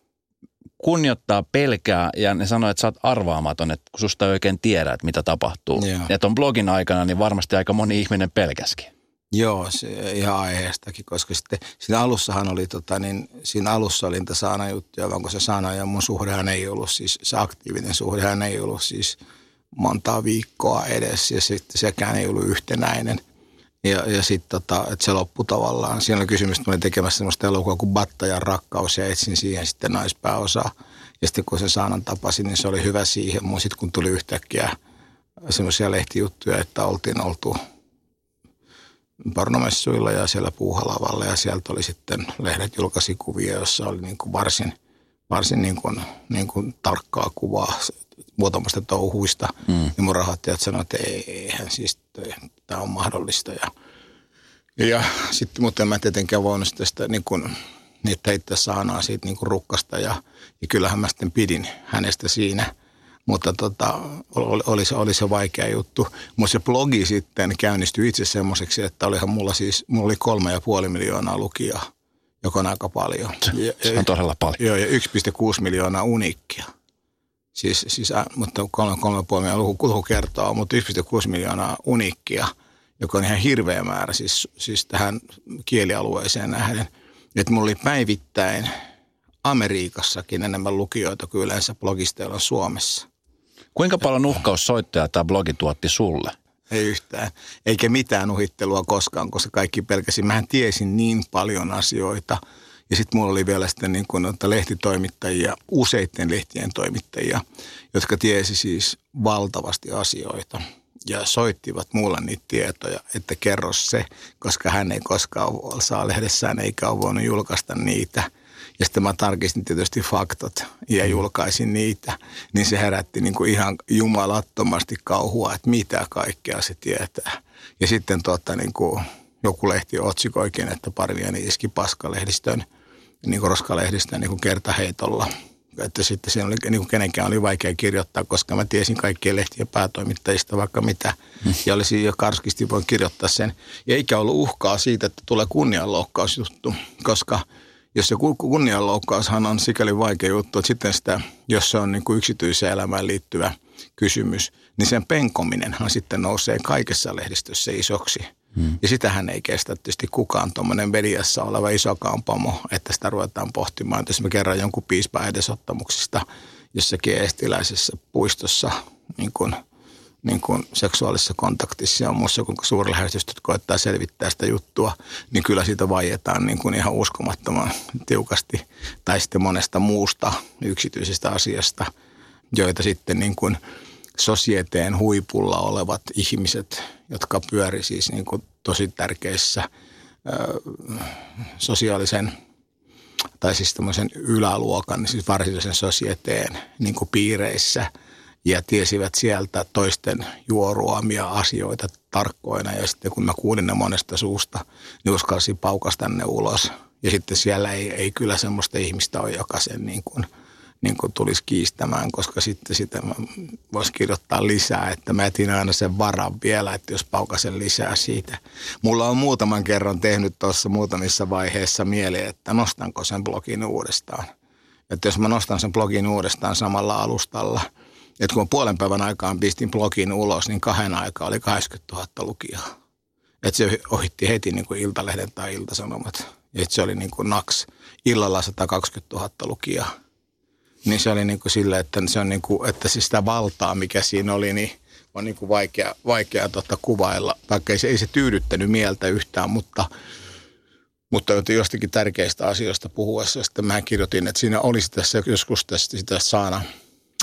kunnioittaa, pelkää ja ne sanoo, että sä oot arvaamaton, että kun susta ei oikein tiedä, että mitä tapahtuu. Yeah. Ja ton blogin aikana niin varmasti aika moni ihminen pelkäskin. Joo, se ihan aiheestakin, koska sitten siinä alussahan oli, tota, niin siinä alussa oli niitä saana juttuja, vaan kun se saana ja mun suhdehan ei ollut siis, se aktiivinen suhdehan ei ollut siis montaa viikkoa edes ja sitten sekään ei ollut yhtenäinen – ja, ja sitten tota, että se loppui tavallaan. Siinä oli kysymys, että mä olin tekemässä sellaista elokuvaa kuin Batta ja rakkaus ja etsin siihen sitten naispääosaa. Ja sitten kun se Saanan tapasin, niin se oli hyvä siihen. Mun sitten kun tuli yhtäkkiä semmoisia lehtijuttuja, että oltiin oltu pornomessuilla ja siellä puuhalavalla ja sieltä oli sitten lehdet julkaisi kuvia, jossa oli niin kuin varsin, varsin niin kuin, niin kuin tarkkaa kuvaa muutamasta touhuista. Mm. Niin mun rahoittajat sanoivat, että eihän siis tämä on mahdollista. Ja, ja sitten, mutta en mä tietenkään voinut sitä niin kuin, niitä heittää saanaa siitä niin kuin rukkasta ja, ja kyllähän mä sitten pidin hänestä siinä. Mutta tota, oli, oli, se, oli se vaikea juttu. Mutta se blogi sitten käynnistyi itse semmoiseksi, että olihan mulla siis, mulla oli kolme ja puoli miljoonaa lukijaa, joka on aika paljon. Se on todella paljon. Joo, ja 1,6 miljoonaa uniikkia. Siis, siis mutta kolme, kolme puoli miljoonaa luku, luku kertoo, mutta 1,6 miljoonaa uniikkia, joka on ihan hirveä määrä siis, siis tähän kielialueeseen nähden. Että mulla oli päivittäin Amerikassakin enemmän lukijoita kuin yleensä blogisteilla Suomessa. Kuinka paljon uhkaussoittajaa tämä blogi tuotti sulle? Ei yhtään. Eikä mitään uhittelua koskaan, koska kaikki pelkäsi. Mähän tiesin niin paljon asioita – ja sitten mulla oli vielä sitten niin kuin, että lehtitoimittajia, useiden lehtien toimittajia, jotka tiesi siis valtavasti asioita. ja soittivat mulle niitä tietoja, että kerro se, koska hän ei koskaan saa lehdessään eikä ole voinut julkaista niitä. Ja sitten mä tarkistin tietysti faktat ja julkaisin niitä, niin se herätti niin kuin ihan jumalattomasti kauhua, että mitä kaikkea se tietää. Ja sitten tuota, niin kuin joku lehti otsikoikin, että Parviani iski paskalehdistön, niin kuin roskalehdistön niin kuin kertaheitolla – että sitten siinä oli, niin kuin kenenkään oli vaikea kirjoittaa, koska mä tiesin kaikkien lehtien päätoimittajista vaikka mitä. Mm. Ja olisi jo karskisti voin kirjoittaa sen. Ja eikä ollut uhkaa siitä, että tulee kunnianloukkausjuttu, koska jos se kunnianloukkaushan on sikäli vaikea juttu, että sitten sitä, jos se on niin kuin yksityiseen elämään liittyvä kysymys, niin sen penkominenhan sitten nousee kaikessa lehdistössä isoksi – Hmm. Ja sitähän ei kestä tietysti kukaan tuommoinen mediassa oleva iso kampamo, että sitä ruvetaan pohtimaan. Että jos me kerran jonkun piispaa edesottamuksista jossakin estiläisessä puistossa niin kuin, niin kuin seksuaalisessa kontaktissa ja muussa, kun suurlähetystöt koettaa selvittää sitä juttua, niin kyllä siitä vaietaan niin kuin ihan uskomattoman tiukasti. Tai sitten monesta muusta yksityisestä asiasta, joita sitten niin kuin – sosieteen huipulla olevat ihmiset, jotka pyöri siis niin kuin tosi tärkeissä ö, sosiaalisen tai siis yläluokan, siis varsinaisen sosieteen niin kuin piireissä ja tiesivät sieltä toisten juoruamia asioita tarkkoina ja sitten kun mä kuulin ne monesta suusta, niin uskalsin paukasta ne ulos. Ja sitten siellä ei, ei kyllä semmoista ihmistä ole, joka sen niin kuin – niin kuin tulisi kiistämään, koska sitten sitä voisi kirjoittaa lisää, että mä etin aina sen varan vielä, että jos paukasen lisää siitä. Mulla on muutaman kerran tehnyt tuossa muutamissa vaiheissa mieli, että nostanko sen blogin uudestaan. Että jos mä nostan sen blogin uudestaan samalla alustalla, että kun puolen päivän aikaan pistin blogin ulos, niin kahden aikaa oli 80 000 lukijaa. Että se ohitti heti niin kuin Iltalehden tai Iltasanomat. Että se oli niin kuin naks. Illalla 120 000 lukijaa niin se oli niin kuin sille, että se on niin kuin, että siis sitä valtaa, mikä siinä oli, niin on niin kuin vaikea, vaikea tota kuvailla, vaikka ei se, ei se tyydyttänyt mieltä yhtään, mutta, mutta jostakin tärkeistä asioista puhuessa sitten mä kirjoitin, että siinä olisi tässä joskus tästä sitä saana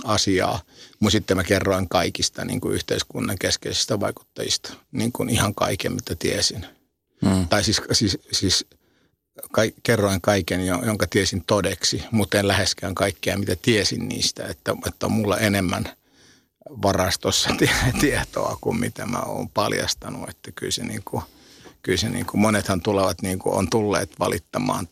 asiaa, mutta sitten mä kerroin kaikista niin kuin yhteiskunnan keskeisistä vaikuttajista, niin kuin ihan kaiken, mitä tiesin. Hmm. Tai siis, siis, siis ka- kerroin kaiken, jonka tiesin todeksi, mutta en läheskään kaikkea, mitä tiesin niistä, että, että on mulla enemmän varastossa tietoa kuin mitä mä oon paljastanut, että kyllä se, niin kuin, kyllä se niin kuin monethan tulevat, niin kuin on tulleet valittamaan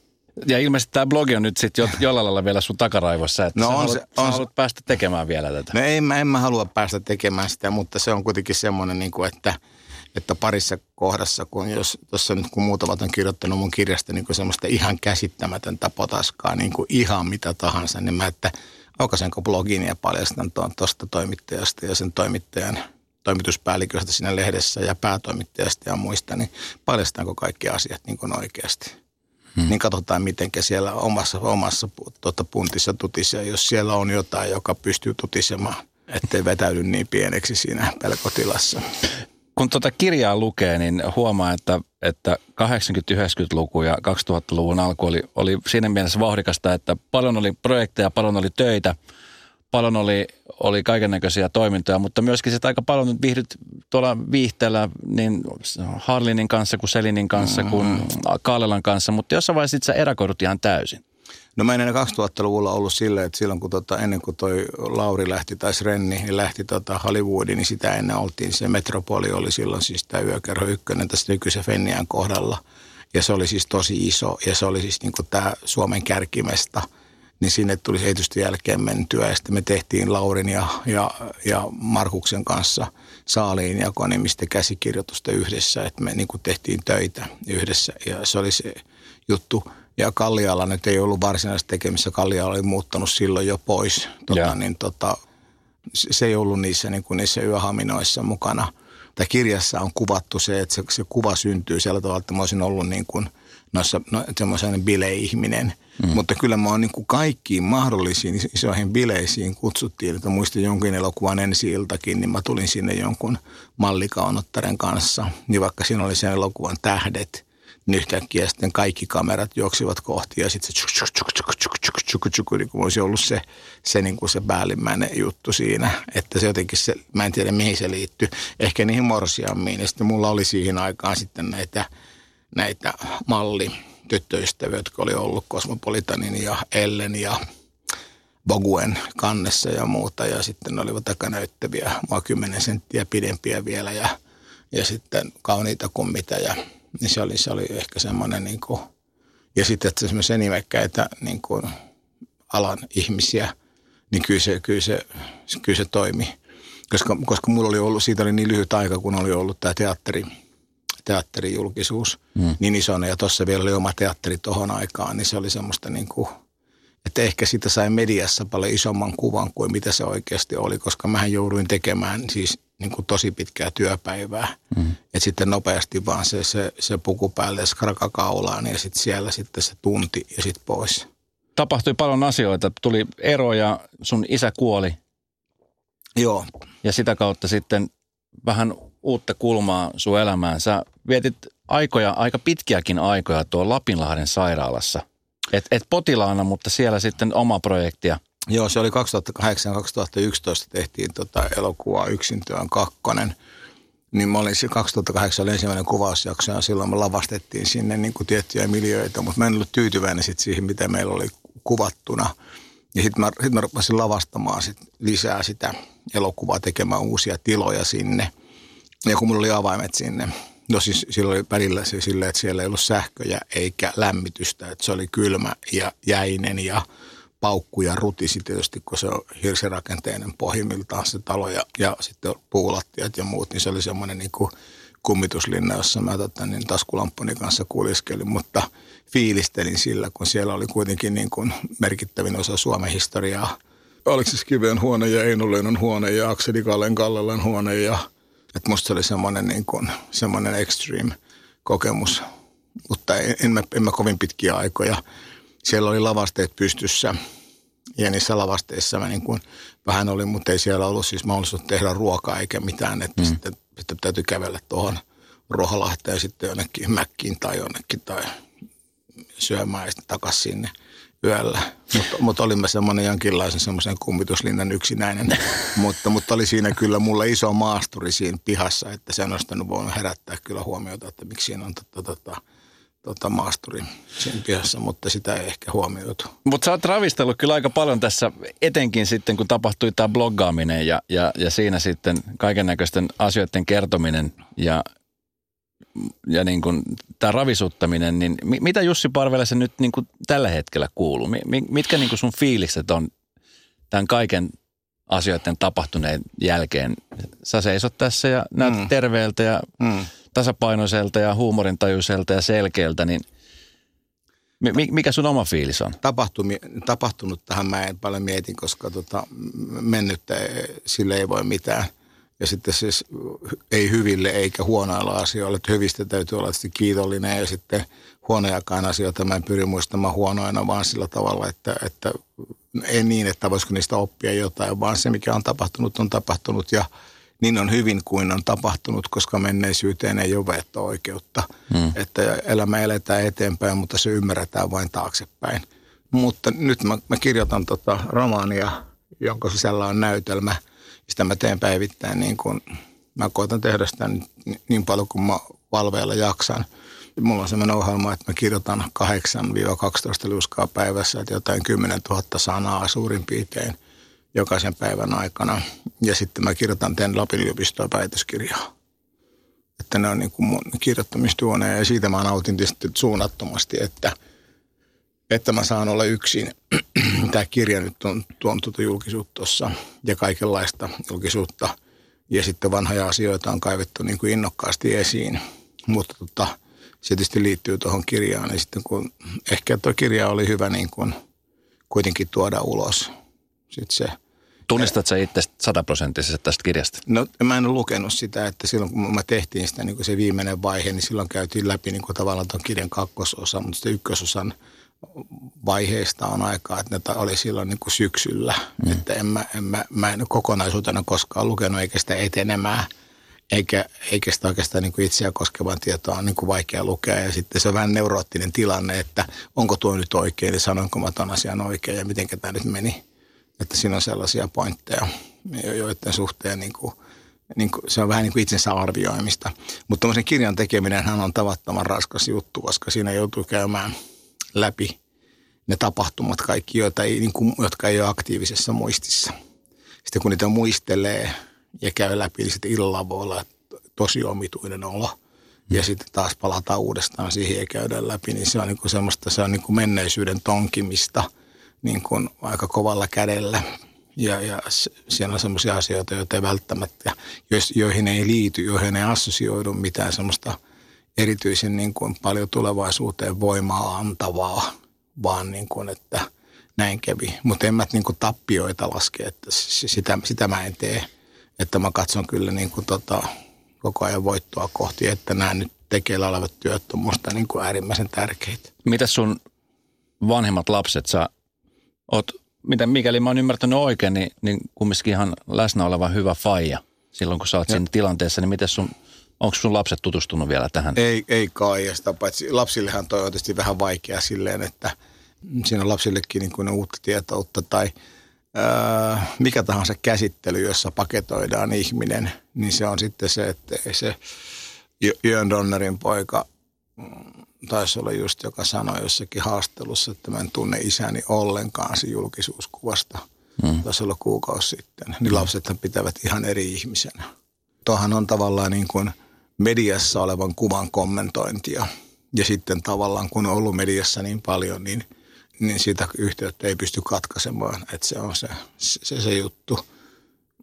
ja ilmeisesti tämä blogi on nyt sitten jo, jollain lailla vielä sun takaraivossa, että no sä, on haluat, se, on sä haluat päästä tekemään vielä tätä. No en, en mä halua päästä tekemään sitä, mutta se on kuitenkin semmoinen, niin kuin, että – että parissa kohdassa, kun jos tuossa nyt kun muutamat on kirjoittanut mun kirjasta niin kuin semmoista ihan käsittämätöntä potaskaa, niin kuin ihan mitä tahansa, niin mä, että aukaisenko blogin ja paljastan tuosta toimittajasta ja sen toimittajan toimituspäälliköstä siinä lehdessä ja päätoimittajasta ja muista, niin paljastanko kaikki asiat niin kuin oikeasti. Hmm. Niin katsotaan, miten siellä omassa, omassa tuota, puntissa tutisia, jos siellä on jotain, joka pystyy tutisemaan, ettei vetäydy niin pieneksi siinä pelkotilassa. Kun tuota kirjaa lukee, niin huomaa, että, että 80-90-luku ja 2000-luvun alku oli, oli siinä mielessä vauhdikasta, että paljon oli projekteja, paljon oli töitä, paljon oli, oli kaiken näköisiä toimintoja, mutta myöskin sitä aika paljon nyt viihdyt tuolla viihteellä niin Harlinin kanssa kuin Selinin kanssa mm-hmm. kuin Kaalelan kanssa, mutta jossain vaiheessa sä erakoidut ihan täysin. No mä en enää 2000-luvulla ollut silleen, että silloin kun tota, ennen kuin toi Lauri lähti tai Renni niin lähti tota Hollywoodiin, niin sitä ennen oltiin se Metropoli oli silloin siis tämä yökerho ykkönen tässä nykyisen Fennian kohdalla. Ja se oli siis tosi iso ja se oli siis niin tämä Suomen kärkimesta. Niin sinne tuli tietysti jälkeen mentyä ja sitten me tehtiin Laurin ja, ja, ja Markuksen kanssa saaliin ja nimistä käsikirjoitusta yhdessä, että me niin tehtiin töitä yhdessä ja se oli se juttu – ja Kalliala nyt ei ollut varsinaisesti tekemissä. Kalliala oli muuttanut silloin jo pois. Tota, niin, tota, se ei ollut niissä, niin kuin niissä yöhaminoissa mukana. Tai kirjassa on kuvattu se, että se, se kuva syntyy sillä tavalla, että mä olisin ollut niin kuin noissa no, semmoisen bileihminen. Mm. Mutta kyllä mä oon niin kuin kaikkiin mahdollisiin isoihin bileisiin kutsuttiin. Että muistin jonkin elokuvan ensi iltakin, niin mä tulin sinne jonkun mallikaunottaren kanssa. Niin vaikka siinä oli sen elokuvan tähdet – niin yhtäkkiä sitten kaikki kamerat juoksivat kohti ja sitten se tjuk, tjuk, tjuk, tjuk, tjuk, tjuk, tjuk, tjuk, niin kuin olisi ollut se, se, niin kuin se päällimmäinen juttu siinä. Että se jotenkin se, mä en tiedä mihin se liittyy, ehkä niihin morsiammiin. Ja sitten mulla oli siihen aikaan sitten näitä, näitä malli tyttöystäviä, jotka oli ollut Cosmopolitanin ja Ellen ja Boguen kannessa ja muuta. Ja sitten ne olivat aika näyttäviä, mua kymmenen senttiä pidempiä vielä ja, ja sitten kauniita kuin mitä. Ja niin se oli, se oli ehkä semmoinen niin kuin, ja sitten että semmoisia nimekkäitä niin kuin alan ihmisiä, niin kyllä se, kyllä se, kyllä se toimi. Koska, koska mulla oli ollut, siitä oli niin lyhyt aika, kun oli ollut tämä teatteri, teatterijulkisuus mm. niin isona ja tuossa vielä oli oma teatteri tuohon aikaan, niin se oli semmoista niin kuin, että ehkä sitä sai mediassa paljon isomman kuvan kuin mitä se oikeasti oli, koska mähän jouduin tekemään siis niin kuin tosi pitkää työpäivää. Mm. Että sitten nopeasti vaan se, se, se puku päälle skraka kaulaan ja sitten siellä sitten se tunti ja sitten pois. Tapahtui paljon asioita. Tuli ero ja sun isä kuoli. Joo. Ja sitä kautta sitten vähän uutta kulmaa sun elämään. Sä vietit aikoja, aika pitkiäkin aikoja tuo Lapinlahden sairaalassa. Et, et potilaana, mutta siellä sitten oma projektia. Joo, se oli 2008-2011 tehtiin tota elokuvaa Yksintyön kakkonen. Niin mä olin, 2008 oli ensimmäinen kuvausjakso ja silloin me lavastettiin sinne niin kuin tiettyjä miljöitä, mutta mä en ollut tyytyväinen sit siihen, mitä meillä oli kuvattuna. Ja sitten mä, sit mä rupesin lavastamaan sit lisää sitä elokuvaa, tekemään uusia tiloja sinne. Ja kun mulla oli avaimet sinne, no siis silloin oli välillä se silleen, että siellä ei ollut sähköjä eikä lämmitystä, että se oli kylmä ja jäinen ja – paukku ja rutisi tietysti, kun se on hirsirakenteinen pohjimmiltaan se talo ja, ja sitten puulattiat ja muut, niin se oli semmoinen niin kuin kummituslinna, jossa mä tota, niin taskulamppuni kanssa kuliskelin, mutta fiilistelin sillä, kun siellä oli kuitenkin niin kuin merkittävin osa Suomen historiaa. Aleksis Kiven huone ja Eino Leinon huone ja Akseli Kallen Kallelan huone ja että musta se oli semmoinen, niin kuin, semmoinen extreme kokemus, mutta en, en, mä, en mä kovin pitkiä aikoja. Siellä oli lavasteet pystyssä. Ja niissä lavasteissa mä niin kuin vähän oli, mutta ei siellä ollut siis mahdollisuus tehdä ruokaa eikä mitään, että mm. sitten, sitten täytyy kävellä tuohon Ruoholahteen sitten jonnekin mäkkiin tai jonnekin tai syömään ja sitten takaisin sinne yöllä. Mutta mut olimme semmoinen jonkinlaisen semmoisen kummituslinnan yksinäinen, mutta, mutta oli siinä kyllä mulla iso maasturi siinä pihassa, että se on voinut herättää kyllä huomiota, että miksi siinä on tota, tota, tota, maasturi siinä pihassa, mutta sitä ei ehkä huomioitu. Mutta sä oot ravistellut kyllä aika paljon tässä, etenkin sitten kun tapahtui tämä bloggaaminen ja, ja, ja siinä sitten kaiken näköisten asioiden kertominen ja, ja niin kuin tämä ravisuttaminen, niin mitä Jussi se nyt niin kuin tällä hetkellä kuuluu? Mitkä niin kuin sun fiilikset on tämän kaiken asioiden tapahtuneen jälkeen? Sä seisot tässä ja näytät mm. terveeltä ja mm tasapainoiselta ja huumorintajuiselta ja selkeältä, niin mikä sun oma fiilis on? Tapahtumi, tapahtunut tähän mä en paljon mietin, koska tota, mennyttä sille ei voi mitään. Ja sitten siis ei hyville eikä huonoilla asioilla. Että hyvistä täytyy olla kiitollinen ja sitten huonojakaan asioita mä en pyri muistamaan huonoina, vaan sillä tavalla, että, että ei niin, että voisiko niistä oppia jotain, vaan se mikä on tapahtunut on tapahtunut ja – niin on hyvin kuin on tapahtunut, koska menneisyyteen ei ole veto-oikeutta. Hmm. Että elämä eletään eteenpäin, mutta se ymmärretään vain taaksepäin. Mutta nyt mä, mä kirjoitan tota romaania, jonka sisällä on näytelmä. Sitä mä teen päivittäin niin kuin, mä koitan tehdä sitä niin, niin paljon kuin mä valveilla jaksan. Mulla on sellainen ohjelma, että mä kirjoitan 8-12 liuskaa päivässä, että jotain 10 000 sanaa suurin piirtein – jokaisen päivän aikana. Ja sitten mä kirjoitan tämän Lapin yliopistoa päätöskirjaa. Että ne on niin kuin mun kirjoittamistuoneja ja siitä mä nautin tietysti suunnattomasti, että, että mä saan olla yksin. Tämä kirja nyt on tuon tuota julkisuutta tuossa ja kaikenlaista julkisuutta. Ja sitten vanhoja asioita on kaivettu niin kuin innokkaasti esiin. Mutta tota, se tietysti liittyy tuohon kirjaan. Ja sitten kun ehkä tuo kirja oli hyvä niin kuin kuitenkin tuoda ulos. Sitten se – Tunnistat sä itse sataprosenttisesti tästä kirjasta? No mä en ole lukenut sitä, että silloin kun me tehtiin sitä niin kuin se viimeinen vaihe, niin silloin käytiin läpi niin kuin tavallaan tuon kirjan kakkososa, mutta sitten ykkösosan vaiheista on aikaa, että ne oli silloin niin kuin syksyllä. Mm. Että en mä, en mä, mä en kokonaisuutena koskaan lukenut eikä sitä etenemää. eikä, eikä sitä oikeastaan niin kuin itseä koskevaa tietoa on niin kuin vaikea lukea. Ja sitten se on vähän neuroottinen tilanne, että onko tuo nyt oikein, eli sanoinko mä ton asian oikein ja miten tämä nyt meni. Että siinä on sellaisia pointteja, joiden suhteen niin kuin, niin kuin, se on vähän niin kuin itsensä arvioimista. Mutta tämmöisen kirjan tekeminen on tavattoman raskas juttu, koska siinä joutuu käymään läpi ne tapahtumat kaikki, joita ei, niin kuin, jotka ei ole aktiivisessa muistissa. Sitten kun niitä muistelee ja käy läpi, niin sitten illalla voi olla tosi omituinen olo. Ja sitten taas palataan uudestaan siihen ja käydään läpi, niin se on niin kuin semmoista, se on niin kuin menneisyyden tonkimista niin kuin aika kovalla kädellä. Ja, ja siellä on semmoisia asioita, joita ei välttämättä, joihin ei liity, joihin ei assosioidu mitään semmoista erityisen niin kuin paljon tulevaisuuteen voimaa antavaa, vaan niin kuin, että näin kävi. Mutta en mä niin kuin tappioita laske, että sitä, sitä mä en tee. Että mä katson kyllä niin kuin tota, koko ajan voittoa kohti, että nämä nyt tekeillä olevat työt on musta niin kuin äärimmäisen tärkeitä. Mitä sun vanhemmat lapset, sä oot, mitä, mikäli mä oon ymmärtänyt oikein, niin, niin kumminkin ihan läsnä oleva hyvä faija silloin, kun sä oot ja. siinä tilanteessa, niin miten sun, onko sun lapset tutustunut vielä tähän? Ei, ei kai, ja sitä paitsi lapsillehan toi on tietysti vähän vaikea silleen, että siinä on lapsillekin niin kuin uutta tietoutta tai – Öö, mikä tahansa käsittely, jossa paketoidaan ihminen, niin se on sitten se, että se Jön Donnerin poika mm, taisi olla just, joka sanoi jossakin haastelussa, että mä en tunne isäni ollenkaan se julkisuuskuvasta. Hmm. Taisi olla kuukausi sitten. Niin lapsethan pitävät ihan eri ihmisenä. Tuohan on tavallaan niin kuin mediassa olevan kuvan kommentointia. Ja sitten tavallaan kun on ollut mediassa niin paljon, niin – niin sitä yhteyttä ei pysty katkaisemaan, että se on se, se, se juttu.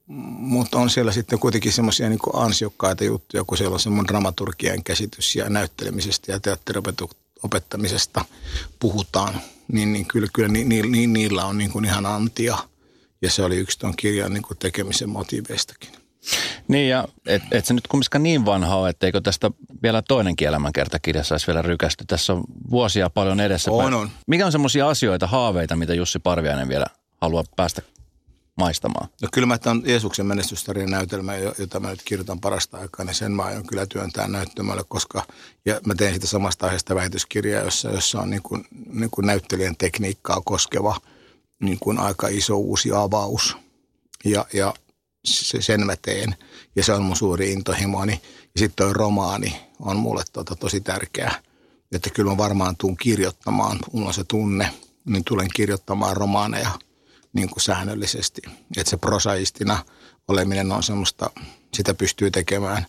Mutta on siellä sitten kuitenkin semmoisia niin ansiokkaita juttuja, kun siellä on semmoinen dramaturgian käsitys ja näyttelemisestä ja teatteriopettamisesta puhutaan, niin, niin kyllä, kyllä ni, ni, ni, niillä on niin kuin ihan antia. Ja se oli yksi tuon kirjan niin kuin tekemisen motiiveistakin. Niin ja et, et se nyt kumminkaan niin vanha ole, etteikö tästä vielä toinenkin elämänkertakirja saisi vielä rykästy. Tässä on vuosia paljon edessä. On, on. Mikä on semmoisia asioita, haaveita, mitä Jussi Parviainen vielä haluaa päästä maistamaan? No kyllä mä tämän Jeesuksen menestystarinan näytelmä, jota mä nyt kirjoitan parasta aikaa, niin sen mä aion kyllä työntää näyttämällä, koska ja mä teen sitä samasta aiheesta väitöskirjaa, jossa, jossa on niin kuin, niin kuin näyttelijän tekniikkaa koskeva niin kuin aika iso uusi avaus. Ja, ja sen mä teen. Ja se on mun suuri intohimoni. Ja sitten toi romaani on mulle tota tosi tärkeä. Että kyllä mä varmaan tuun kirjoittamaan, mulla on se tunne, niin tulen kirjoittamaan romaaneja niin kuin säännöllisesti. Että se prosaistina oleminen on semmoista, sitä pystyy tekemään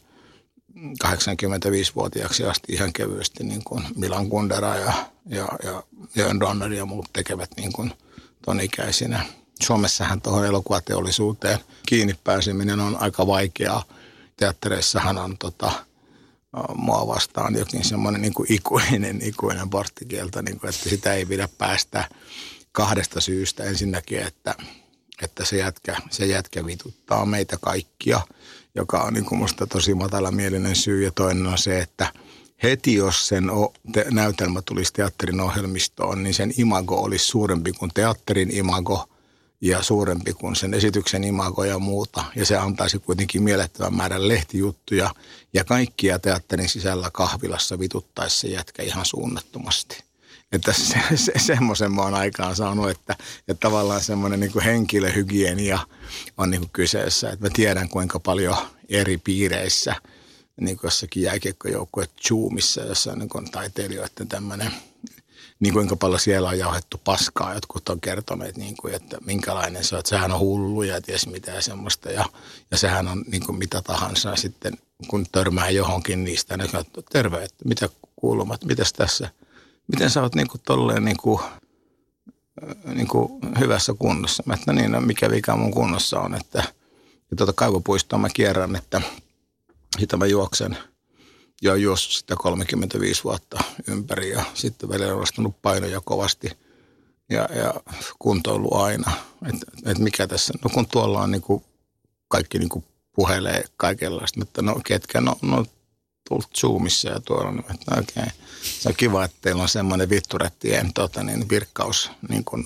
85-vuotiaaksi asti ihan kevyesti, niin kuin Milan Kundera ja, ja, ja Jörn Donner ja muut tekevät niin kuin ton ikäisinä. Suomessahan tuohon elokuvateollisuuteen kiinni pääseminen on aika vaikeaa. Teattereissahan on tota, mua vastaan jokin semmoinen niin kuin ikuinen, ikuinen porttikielto, niin kuin, että sitä ei pidä päästä kahdesta syystä. Ensinnäkin, että, että se, jätkä, se jätkä vituttaa meitä kaikkia, joka on niin kuin musta tosi matala mielinen syy. Ja toinen on se, että heti jos sen o, te, näytelmä tulisi teatterin ohjelmistoon, niin sen imago olisi suurempi kuin teatterin imago – ja suurempi kuin sen esityksen imago ja muuta. Ja se antaisi kuitenkin mielettömän määrän lehtijuttuja ja kaikkia teatterin sisällä kahvilassa vituttaisi se jätkä ihan suunnattomasti. Että se, se, semmoisen mä oon aikaan saanut, että, että tavallaan semmoinen niin henkilöhygienia on niin kyseessä. Että mä tiedän kuinka paljon eri piireissä, niin kuin jossakin jääkiekkojoukkueen Zoomissa, jossa on niin taiteilijoiden tämmöinen – niin kuinka paljon siellä on jauhettu paskaa. Jotkut on kertoneet, niin kuin, että minkälainen se on, että sehän on hullu ja ties mitä semmoista. Ja, ja sehän on niin kuin mitä tahansa. Sitten kun törmää johonkin niistä, niin sanoo, että terve, että mitä kuulumat, mitäs tässä, miten sä oot niin kuin tolleen niin kuin, niin kuin hyvässä kunnossa. Mä että no niin, no mikä vika mun kunnossa on, että ja tuota kaivopuistoa mä kierrän, että sitä mä juoksen – ja juossut sitä 35 vuotta ympäri ja sitten välillä on nostanut painoja kovasti ja, ja kuntoilu aina. Että et mikä tässä, no kun tuolla on niinku, kaikki niinku puhelee kaikenlaista, mutta no ketkä, no, no tullut Zoomissa ja tuolla, niin että no, okay. se on kiva, että teillä on semmoinen vitturettien tota, niin, virkkaus, niin kuin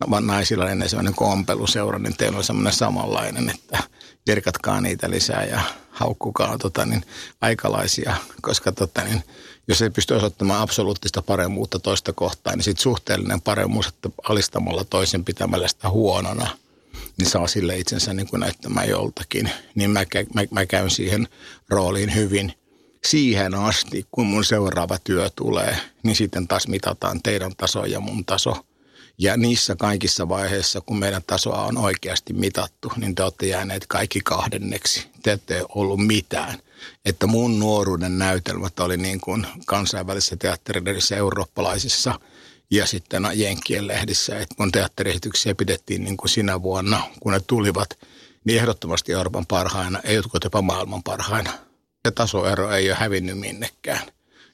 no, naisilla ennen semmoinen kompeluseura, niin teillä on semmoinen samanlainen, että virkatkaa niitä lisää ja haukkukaa tota, niin, aikalaisia, koska tota, niin, jos ei pysty osoittamaan absoluuttista paremmuutta toista kohtaan, niin sitten suhteellinen paremmuus, että alistamalla toisen pitämällä sitä huonona, niin saa sille itsensä niin kuin näyttämään joltakin. Niin mä, mä, mä käyn siihen rooliin hyvin siihen asti, kun mun seuraava työ tulee, niin sitten taas mitataan teidän taso ja mun taso – ja niissä kaikissa vaiheissa, kun meidän tasoa on oikeasti mitattu, niin te olette jääneet kaikki kahdenneksi. Te ette ollut mitään. Että mun nuoruuden näytelmät oli niin kuin kansainvälisissä teattereissa eurooppalaisissa ja sitten Jenkkien lehdissä. Että mun teatteriesityksiä pidettiin niin kuin sinä vuonna, kun ne tulivat, niin ehdottomasti Euroopan parhaina, ei jotkut jopa maailman parhaina. Ja tasoero ei ole hävinnyt minnekään.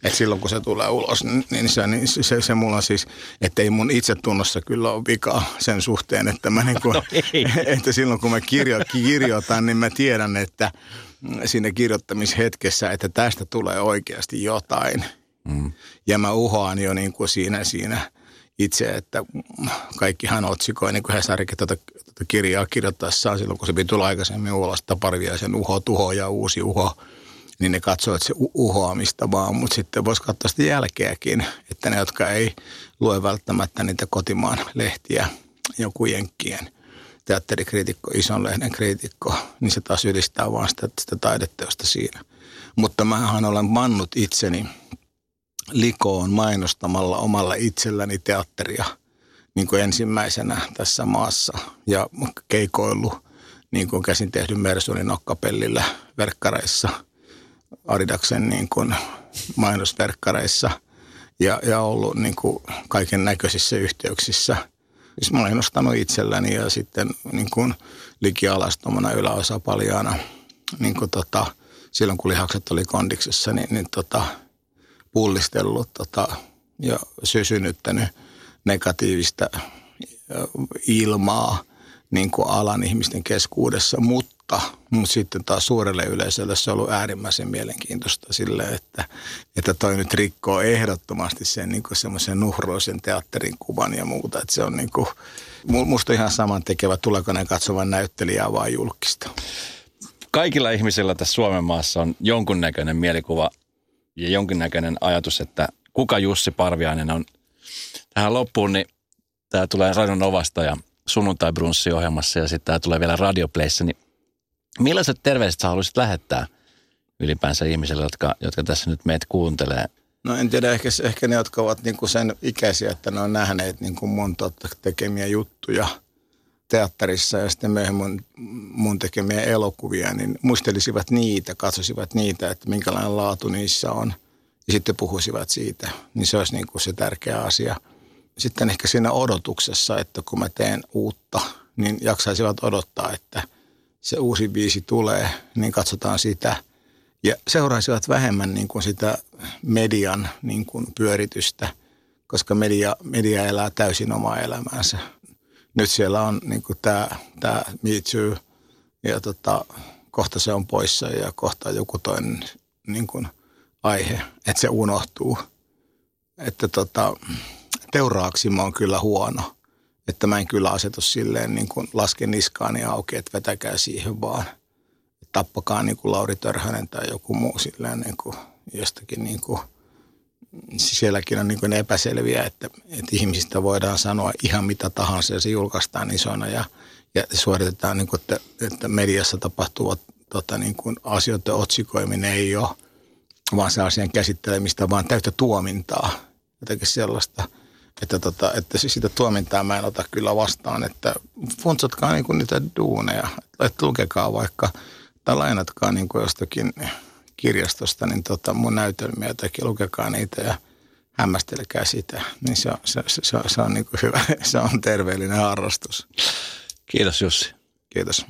Et silloin kun se tulee ulos, niin, niin, se, niin se, se mulla siis, että ei mun itsetunnossa kyllä ole vikaa sen suhteen, että, mä niin kuin, no että silloin kun mä kirjo, kirjoitan, niin mä tiedän, että siinä kirjoittamishetkessä, että tästä tulee oikeasti jotain. Mm. Ja mä uhoan jo niin kuin siinä, siinä itse, että kaikkihan otsikoi, niin kuin Hesarikin tätä, tätä kirjaa kirjoittaessaan silloin, kun se piti tulla aikaisemmin ulos, Parviaisen uho, tuho ja uusi uho – niin ne katsoo, että se uhoamista vaan, mutta sitten voisi katsoa sitä jälkeäkin, että ne, jotka ei lue välttämättä niitä kotimaan lehtiä, joku jenkkien teatterikriitikko, ison lehden kriitikko, niin se taas ylistää vaan sitä, sitä taideteosta siinä. Mutta mähän olen mannut itseni likoon mainostamalla omalla itselläni teatteria niin kuin ensimmäisenä tässä maassa ja keikoillut niin kuin käsin tehdyn Mersunin nokkapellillä verkkareissa – Adidaksen niin kuin mainosverkkareissa ja, ja ollut niin kuin kaiken näköisissä yhteyksissä. Siis mä olen itselläni ja sitten niin kuin likialastomana yläosa paljaana niin kuin tota, silloin kun lihakset oli kondiksessa, niin, niin tota, pullistellut tota, ja sysynyttänyt negatiivista ilmaa niin kuin alan ihmisten keskuudessa, mutta mutta, sitten taas suurelle yleisölle se on ollut äärimmäisen mielenkiintoista sille, että, että toi nyt rikkoo ehdottomasti sen niin semmoisen nuhroisen teatterin kuvan ja muuta. Että se on niin kuin, musta ihan saman tekevä, tuleeko ne katsovan näyttelijää vai julkista. Kaikilla ihmisillä tässä Suomen maassa on jonkunnäköinen mielikuva ja jonkinnäköinen ajatus, että kuka Jussi Parviainen on. Tähän loppuun, niin tämä tulee Radion Novasta ja sunnuntai ohjelmassa ja sitten tämä tulee vielä Radioplayssä, niin Millaiset terveiset sä haluaisit lähettää ylipäänsä ihmisille, jotka, jotka tässä nyt meitä kuuntelee? No en tiedä, ehkä, ehkä ne, jotka ovat niin kuin sen ikäisiä, että ne on nähneet niin kuin mun totta, tekemiä juttuja teatterissa ja sitten myöhemmin mun, mun tekemiä elokuvia, niin muistelisivat niitä, katsoisivat niitä, että minkälainen laatu niissä on ja sitten puhuisivat siitä. Niin se olisi niin kuin se tärkeä asia. Sitten ehkä siinä odotuksessa, että kun mä teen uutta, niin jaksaisivat odottaa, että – se uusi biisi tulee, niin katsotaan sitä. Ja seuraisivat vähemmän niin kuin sitä median niin kuin pyöritystä, koska media, media elää täysin omaa elämäänsä. Nyt siellä on niin tämä, tämä Me Too, ja tota, kohta se on poissa ja kohta joku toinen niin kuin aihe, että se unohtuu. Että tota, teuraaksimo on kyllä huono – että mä en kyllä asetu silleen niin kuin lasken niskaani auki, että vetäkää siihen vaan. Tappakaa niin kuin Lauri Törhönen tai joku muu silleen niin kuin jostakin niin kuin, sielläkin on niin epäselviä, että, että ihmisistä voidaan sanoa ihan mitä tahansa ja se julkaistaan isona ja, ja suoritetaan, niin kuin, että, että mediassa tapahtuvat tota, niin kuin asioiden otsikoiminen ei ole vaan se asian käsittelemistä, vaan täyttä tuomintaa. Jotenkin sellaista – että, tota, että sitä tuomintaa mä en ota kyllä vastaan, että funtsatkaa niin niitä duuneja, että lukekaa vaikka tai lainatkaa niin jostakin kirjastosta niin tota mun näytelmiä tai lukekaa niitä ja hämmästelkää sitä, niin se on, se, se, se on, se on niin hyvä, se on terveellinen harrastus. Kiitos Jussi. Kiitos.